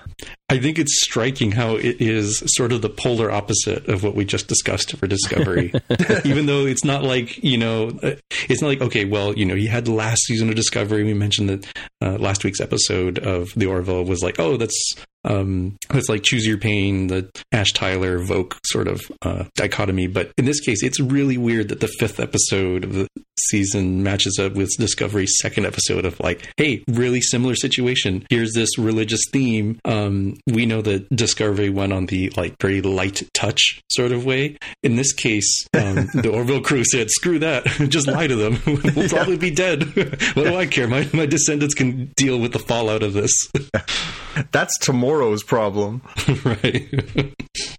I think it's striking how it is sort of the polar opposite of what we just discussed for Discovery. (laughs) Even though it's not like, you know, uh, it's not like, okay, well, you know, you had the last season of Discovery. We mentioned that uh, last week's episode of The Orville was like, oh, that's. Um, it's like choose your pain, the Ash Tyler Voq sort of uh, dichotomy. But in this case, it's really weird that the fifth episode of the season matches up with Discovery's second episode of like, hey, really similar situation. Here's this religious theme. Um, we know that Discovery went on the like very light touch sort of way. In this case, um, (laughs) the Orville crew said, "Screw that, (laughs) just lie to them. (laughs) we'll probably be dead. what do I care? My my descendants can deal with the fallout of this." That's tomorrow's problem. (laughs) right.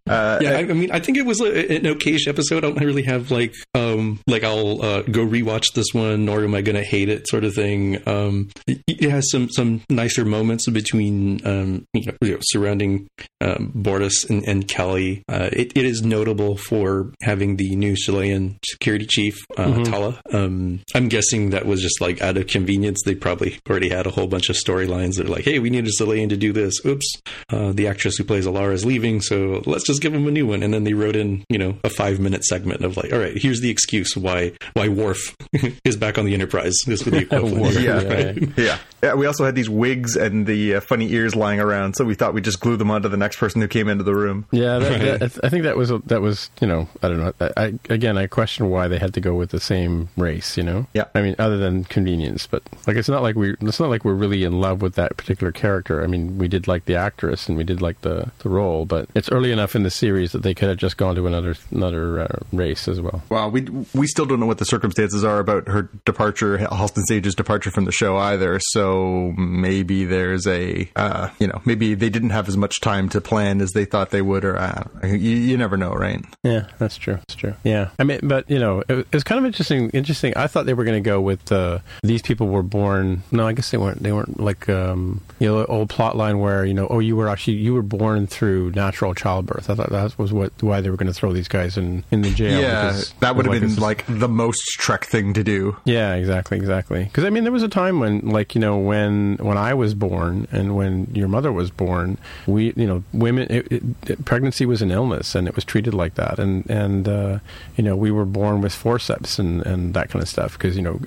Uh, yeah, I, I mean, I think it was a, an okayish episode. I don't really have like, um, like I'll uh, go rewatch this one, or am I going to hate it, sort of thing. Um, it, it has some some nicer moments between, um, you know, you know, surrounding um, Bortus and, and Kelly. Uh, it, it is notable for having the new Xelayan security chief, uh, Tala. Um, I'm guessing that was just like out of convenience. They probably already had a whole bunch of storylines that are like, hey, we need a Xelayan to do this. Oops, uh, the actress who plays Alara is leaving, so let's just give him a new one. And then they wrote in, you know, a five minute segment of like, all right, here's the excuse why why Worf (laughs) is back on the Enterprise. This would be (laughs) equivalent. Worf, yeah. (laughs) right? yeah. Yeah. We also had these wigs and the uh, funny ears lying around, so we thought we'd just glue them onto the next person who came into the room. Yeah, that, (laughs) that, I think that was a, that was you know I don't know. I, I again I question why they had to go with the same race. You know. Yeah. I mean, other than convenience, but like it's not like we it's not like we're really in love with that particular character. I mean, we did like the actress and we did like the the role, but it's early enough in the series that they could have just gone to another another uh, race as well. Well, we we still don't know what the circumstances are about her departure, Halston Sage's departure from the show either. So maybe there's a, uh, you know, maybe they didn't have as much time to plan as they thought they would, or uh, you, you never know, right? Yeah, that's true. That's true. Yeah, I mean, but you know, it, it was kind of interesting. Interesting. I thought they were going to go with uh, these people were born. No, I guess they weren't. They weren't like um, you know old plot line where you know oh you were actually you were born through natural childbirth. I thought that was what why they were going to throw these guys in in the jail. yeah, because that would have like, been like the most Trek thing to do. yeah, exactly, exactly. Because I mean, there was a time when, like, you know, when when I was born and when your mother was born, we, you know, women, it, it, pregnancy was an illness and it was treated like that, and and uh, you know, we were born with forceps and and that kind of stuff. Because you know,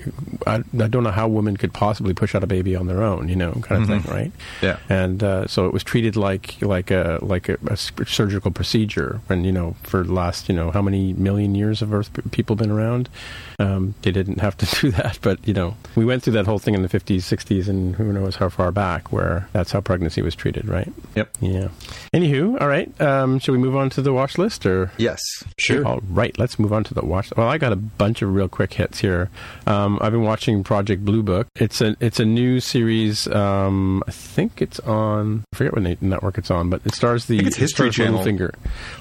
I, I don't know how women could possibly push out a baby on their own, you know, kind of thing, right? Yeah. and uh, so it was treated like like a like a, a surgical procedure. And you know, for the last you know how many million years of Earth people been around, um, they didn't have to (laughs) do that. But you know, we went through that whole thing in the 50s, 60s, and who knows how far back where that's how pregnancy was treated, right? Yep. Yeah. Anywho, all right. Um, should we move on to the watch list or? Yes. Sure. All right, let's move on to the watch. Well, I got a bunch of real quick hits here. Um, I've been watching Project Blue Book. It's a it's a new series. Um, I think it's on. I forget what network it's on, but it stars the it's History stars Channel. Littlefinger,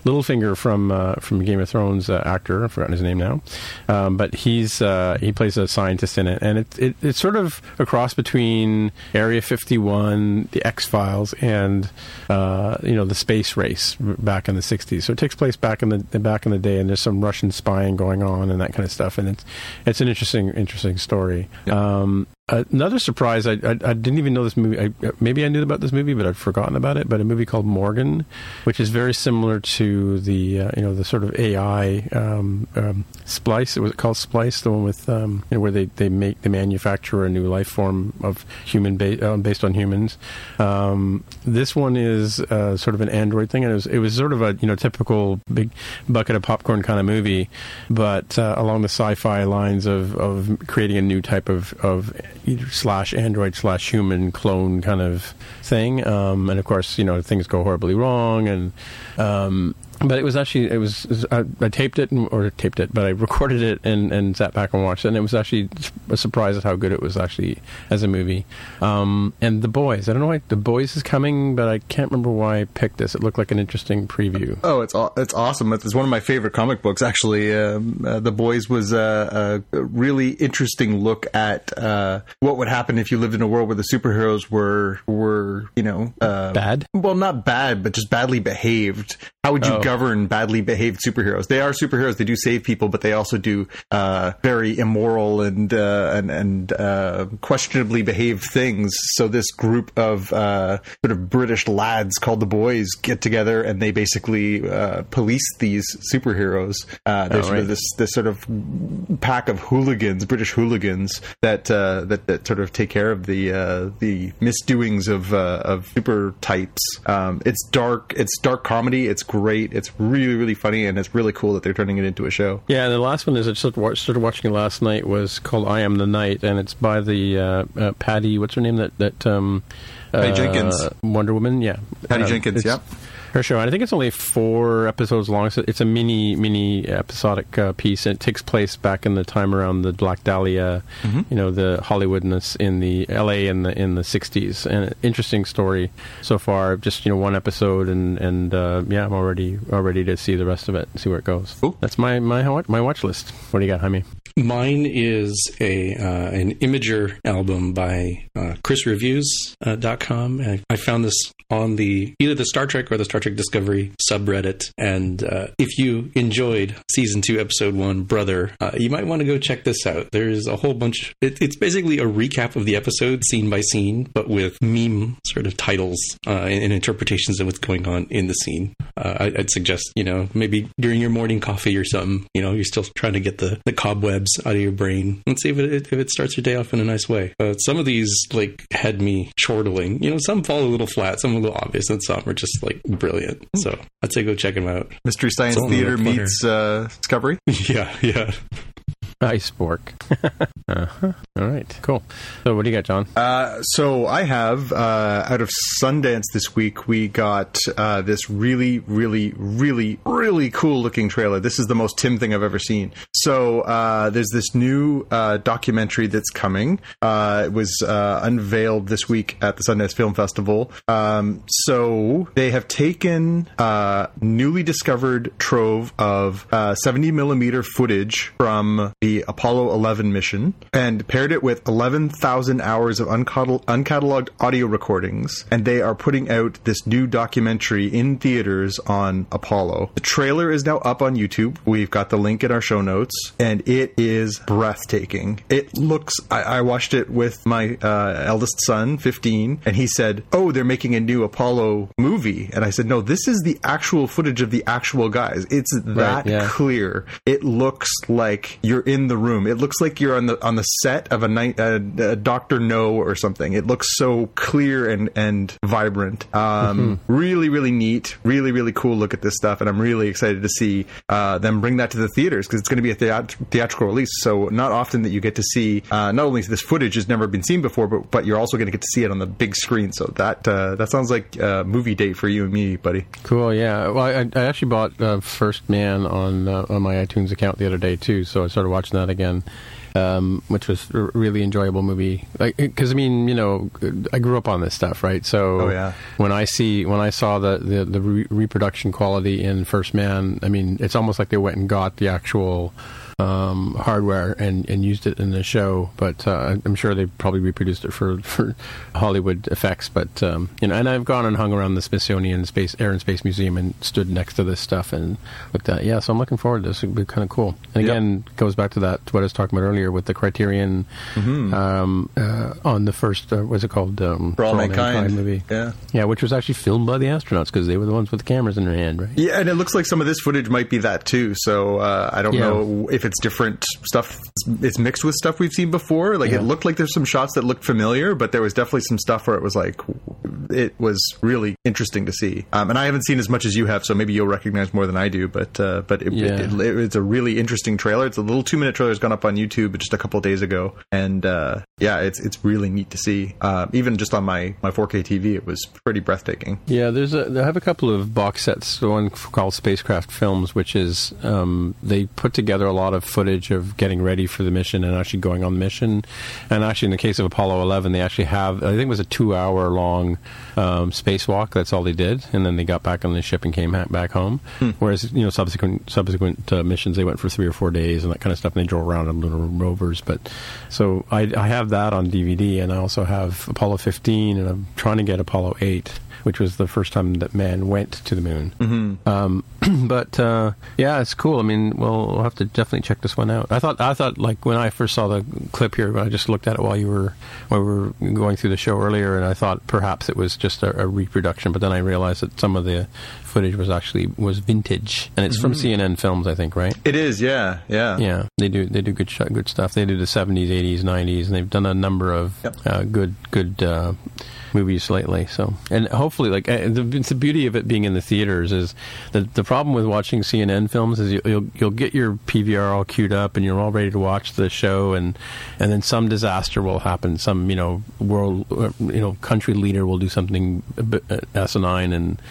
Littlefinger from uh, from Game of Thrones uh, actor. I've forgotten his name now, um, but he's uh, he plays a scientist in it, and it, it it's sort of a cross between Area 51, the X Files, and uh, you know the space race back in the 60s. So it takes place back in the back in the day, and there's some Russian spying going on and that kind of stuff, and it's it's an interesting interesting story. Um, another surprise, I, I, I didn't even know this movie. I, maybe I knew about this movie, but I'd forgotten about it. But a movie called Morgan, which is very similar to the uh, you know the sort of AI um, um, Splice. It was it called Splice? The one with um, you know, where they, they make they manufacture a new life form of human ba- uh, based on humans. Um, this one is uh, sort of an android thing, and it was it was sort of a you know typical big bucket of popcorn kind of movie, but uh, along the sci-fi lines of, of creating a new type of of slash android slash human clone kind of thing. Um, and of course, you know things go horribly wrong, and um, but it was actually it was I, I taped it and, or taped it, but I recorded it and, and sat back and watched it, and it was actually a surprise at how good it was actually as a movie. Um, and the boys, I don't know why the boys is coming, but I can't remember why I picked this. It looked like an interesting preview. Oh, it's it's awesome. It's one of my favorite comic books, actually. Um, uh, the Boys was a, a really interesting look at uh, what would happen if you lived in a world where the superheroes were were you know uh, Bad? Well, not bad, but just badly behaved. How would you Oh. Govern badly behaved superheroes? They are superheroes. They do save people, but they also do uh, very immoral and uh, and and uh, questionably behaved things. So this group of uh, sort of British lads called the Boys get together and they basically uh, police these superheroes. Uh, there's Oh, sort of right. this this sort of pack of hooligans, British hooligans that uh, that that sort of take care of the uh, the misdoings of uh, of super types. Um, it's dark. It's dark comedy. It's great. It's really really funny, and it's really cool that they're turning it into a show. Yeah, and the last one is I just started watching last night was called "I Am the Night," and it's by the uh, uh, Patty. What's her name? That that um, Patty uh, Jenkins. Wonder Woman. Yeah, Patty Uh, Jenkins, yep. Her show, and I think it's only four episodes long. So it's a mini, mini episodic uh, piece, and it takes place back in the time around the Black Dahlia, Mm-hmm. you know, the Hollywoodness in the, L.A. in the in the '60s. And an interesting story so far. Just you know, one episode, and and uh, yeah, I'm already already to see the rest of it, see where it goes. Cool. That's my my my watch list. What do you got, Jaime? Mine is a uh, an Imgur album by uh, ChrisReviews.com. I, I found this on the either the Star Trek or the Star Trek Discovery subreddit. And uh, if you enjoyed season two, episode one, Brother, uh, you might want to go check this out. There's a whole bunch. It, it's basically a recap of the episode, scene by scene, but with meme sort of titles uh, and, and interpretations of what's going on in the scene. Uh, I, I'd suggest you know maybe during your morning coffee or something. You know, you're still trying to get the the cobwebs out of your brain and see if it if it starts your day off in a nice way. Uh, some of these like had me chortling. You know, some fall a little flat, some a little obvious, and some are just like brilliant. So I'd say go check them out. Mystery Science It's all in the Theater meets uh, Discovery. (laughs) yeah, yeah. Ice Bork. (laughs) uh-huh. All right, cool. So, what do you got, John? Uh, so I have uh, out of Sundance this week, we got uh, this really, really, really, really cool looking trailer. This is the most Tim thing I've ever seen. So uh, there's this new uh, documentary that's coming. Uh, it was unveiled this week at the Sundance Film Festival. Um, so they have taken uh, newly discovered trove of uh, 70 millimeter footage from the Apollo 11 mission and paired it with 11,000 hours of uncatal- uncataloged audio recordings. And they are putting out this new documentary in theaters on Apollo. The trailer is now up on YouTube. We've got the link in our show notes, and it is breathtaking. It looks, I, I watched it with my uh, eldest son, 15, and he said, Oh, they're making a new Apollo movie. And I said, No, this is the actual footage of the actual guys. It's that yeah. clear. It looks like you're in in the room. It looks like you're on the on the set of a, night, uh, a Doctor No or something. It looks so clear and and vibrant. Um, mm-hmm. Really, really neat. Really, really cool look at this stuff, and I'm really excited to see uh, them bring that to the theaters because it's going to be a theat- theatrical release. So not often that you get to see uh, not only this footage has never been seen before, but but you're also going to get to see it on the big screen. So that uh, that sounds like a movie date for you and me, buddy. Cool. Yeah. Well, I, I actually bought uh, First Man on uh, on my iTunes account the other day too, so I started watching that again. Um, which was a really enjoyable movie. Because I mean, you know, I grew up on this stuff, right? So oh, yeah. when I see when I saw the the, the re- reproduction quality in First Man, I mean, it's almost like they went and got the actual um, hardware and, and used it in the show, but uh, I'm sure they probably reproduced it for, for Hollywood effects. But um, you know, and I've gone and hung around the Smithsonian Space Air and Space Museum and stood next to this stuff and looked at. It. Yeah, so I'm looking forward to this. It'd be kind of cool. And again, yep. goes back to that to what I was talking about earlier with the Criterion mm-hmm. um, uh, on the first uh, what's it called um, For All, All Mankind. Mankind movie. Yeah, yeah, which was actually filmed by the astronauts because they were the ones with the cameras in their hand, right? Yeah, and it looks like some of this footage might be that too. So uh, I don't yeah. know if it's different stuff. It's mixed with stuff we've seen before. Like yeah. it looked like there's some shots that looked familiar, but there was definitely some stuff where it was like it was really interesting to see. Um, and I haven't seen as much as you have, so maybe you'll recognize more than I do. But uh, but it, yeah. it, it, it's a really interesting trailer. It's a little two minute trailer. It's gone up on YouTube just a couple days ago, and uh, yeah, it's it's really neat to see. Uh, even just on my my 4K TV, it was pretty breathtaking. Yeah, there's a I have a couple of box sets. The one called Spacecraft Films, which is um, they put together a lot of footage of getting ready for the mission and actually going on the mission. And actually, in the case of Apollo 11, they actually have I think it was a two hour long um, spacewalk. That's all they did, and then they got back on the ship and came back home. Hmm. Whereas you know subsequent subsequent uh, missions they went for three or four days and that kind of stuff, and they drove around on lunar rovers. But so I, I have that on DVD, and I also have Apollo 15, and I'm trying to get Apollo 8 which was the first time that man went to the moon. Mm-hmm. Um, (clears throat) but uh, yeah, it's cool. I mean, we'll, we'll, have to definitely check this one out. I thought I thought like when I first saw the clip here, I just looked at it while you were while we were going through the show earlier, and I thought perhaps it was just a, a reproduction. But then I realized that some of the footage was actually was vintage, and it's mm-hmm. from CNN Films, I think, right? It is, yeah, yeah, yeah. They do they do good sh- good stuff. They do the seventies, eighties, nineties, and they've done a number of yep. uh, good good. Uh, movies lately. So, and hopefully, like uh, the, the, beauty of it being in the theaters is that the problem with watching CNN films is you, will you'll get your PVR all queued up and you're all ready to watch the show, and and then some disaster will happen. Some you know world uh, you know country leader will do something uh, asinine and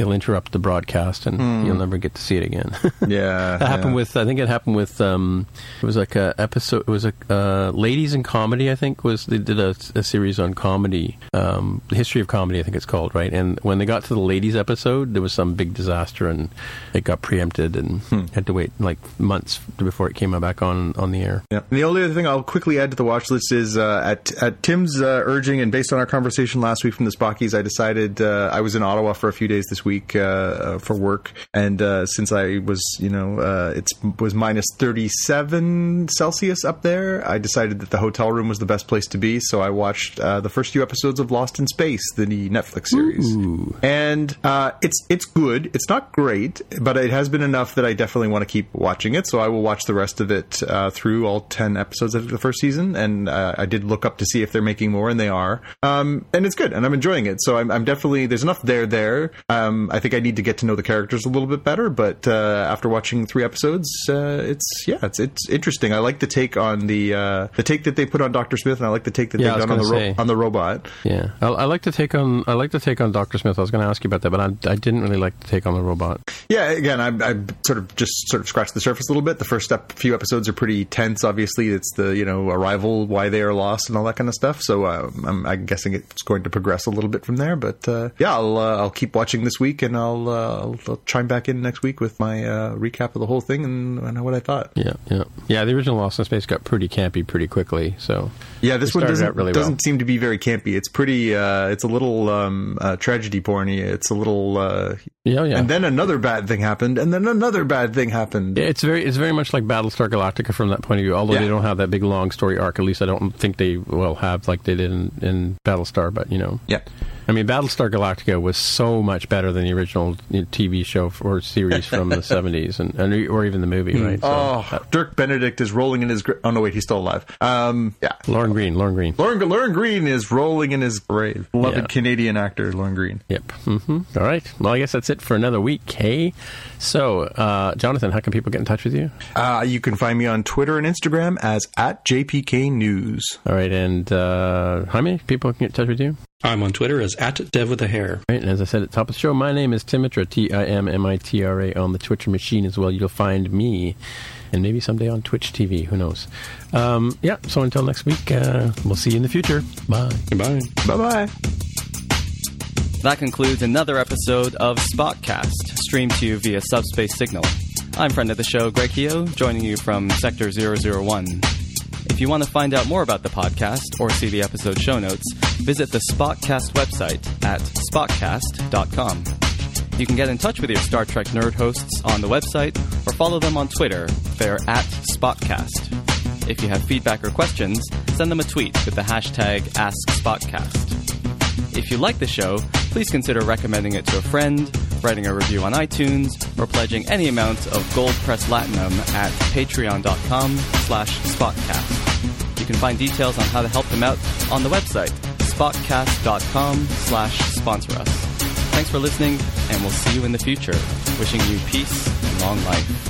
they'll interrupt the broadcast and hmm. you'll never get to see it again. (laughs) yeah, that happened yeah. with. I think it happened with. Um, it was like a episode. It was a uh, ladies in comedy. I think was they did a, a series on comedy, um, history of comedy. I think it's called right. And when they got to the ladies episode, there was some big disaster and it got preempted and hmm. had to wait like months before it came back on on the air. Yeah. And the only other thing I'll quickly add to the watch list is uh, at at Tim's uh, urging and based on our conversation last week from the Spockies, I decided uh, I was in Ottawa for a few days this week uh, uh, for work, and uh, since I was, you know, uh, it was minus thirty seven Celsius up there, I decided that the hotel room was the best place to be. So I watched uh, the first few episodes of Lost in Space, the Netflix series, Ooh. and uh, it's it's good. It's not great, but it has been enough that I definitely want to keep watching it. So I will watch the rest of it through all ten episodes of the first season, and I did look up to see if they're making more, and they are, um, and it's good, and I'm enjoying it. So I'm, I'm definitely there's enough there there. Um, I think I need to get to know the characters a little bit better. But uh, after watching three episodes, uh, it's yeah, it's it's interesting. I like the take on the uh, the take that they put on Doctor Smith, and I like the take that yeah, they've done on the ro- on the robot. Yeah, I, I, like to take on I like to take on Doctor Smith. I was going to ask you about that, but I, I didn't really like to take on the robot. Yeah, again, I, I sort of just sort of scratched the surface a little bit. The first step, few episodes are pretty tense. Obviously, it's the you know arrival, why they are lost, and all that kind of stuff. So uh, I'm, I'm, guessing it's going to progress a little bit from there. But uh, yeah, I'll uh, I'll keep watching this week, and I'll, I'll, I'll chime back in next week with my uh, recap of the whole thing and, and, what I thought. Yeah, yeah, yeah. The original Lost in Space got pretty campy pretty quickly. So yeah, this one doesn't really doesn't well. seem to be very campy. It's pretty. Uh, it's a little um, uh, tragedy porny. It's a little. Uh, yeah, yeah. And then another bad thing happened, and then another bad thing happened. Yeah, it's very it's very much like Battlestar Galactica from that point of view. Although yeah. they don't have that big long story arc, at least I don't think they will have like they did in, in Battlestar. But you know, yeah. I mean, Battlestar Galactica was so much better than the original TV show or series from the (laughs) 70s, and, and or even the movie, Hmm. right? So, Oh, uh, Dirk Benedict is rolling in his. Gra- oh no, wait, he's still alive. Um, yeah. Lorne Greene, Lorne Greene. Lorne, Lorne Greene is rolling in his grave. Beloved Yeah. Canadian actor, Lorne Greene. Yep. hmm All right. Well, I guess that's it for another week. Hey, so uh, Jonathan, how can people get in touch with you? Uh, you can find me on Twitter and Instagram as at JPK News. All right, and uh, how many people can get in touch with you? I'm on Twitter as at Dev with a hair. Right, and as I said at the top of the show, my name is Timmitra, T I M M I T R A, on the Twitcher machine as well. You'll find me, and maybe someday on Twitch TV. Who knows? Um, yeah, so until next week, uh, we'll see you in the future. Bye. Goodbye. Bye bye. That concludes another episode of Spotcast, streamed to you via subspace signal. I'm friend of the show, Greg Keogh, joining you from Sector 001. If you want to find out more about the podcast or see the episode show notes, visit the Spotcast website at spotcast.com. You can get in touch with your Star Trek nerd hosts on the website or follow them on Twitter. They're at Spotcast. If you have feedback or questions, send them a tweet with the hashtag AskSpotcast. If you like the show, please consider recommending it to a friend, writing a review on iTunes, or pledging any amount of Gold Press Latinum at patreon.com slash spotcast. Can find details on how to help them out on the website, spotcast.com slash sponsor us. Thanks for listening, and we'll see you in the future. Wishing you peace and long life.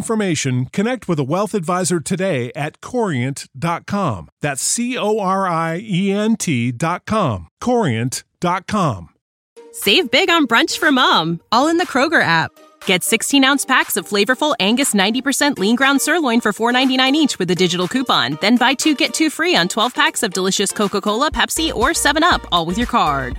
information, connect with a wealth advisor today at corient.com. That's C O R I E N T.com. Corient.com. Save big on brunch for mom, all in the Kroger app. Get 16 ounce packs of flavorful Angus 90% lean ground sirloin for $4.99 each with a digital coupon. Then buy two get two free on 12 packs of delicious Coca Cola, Pepsi, or 7UP, all with your card.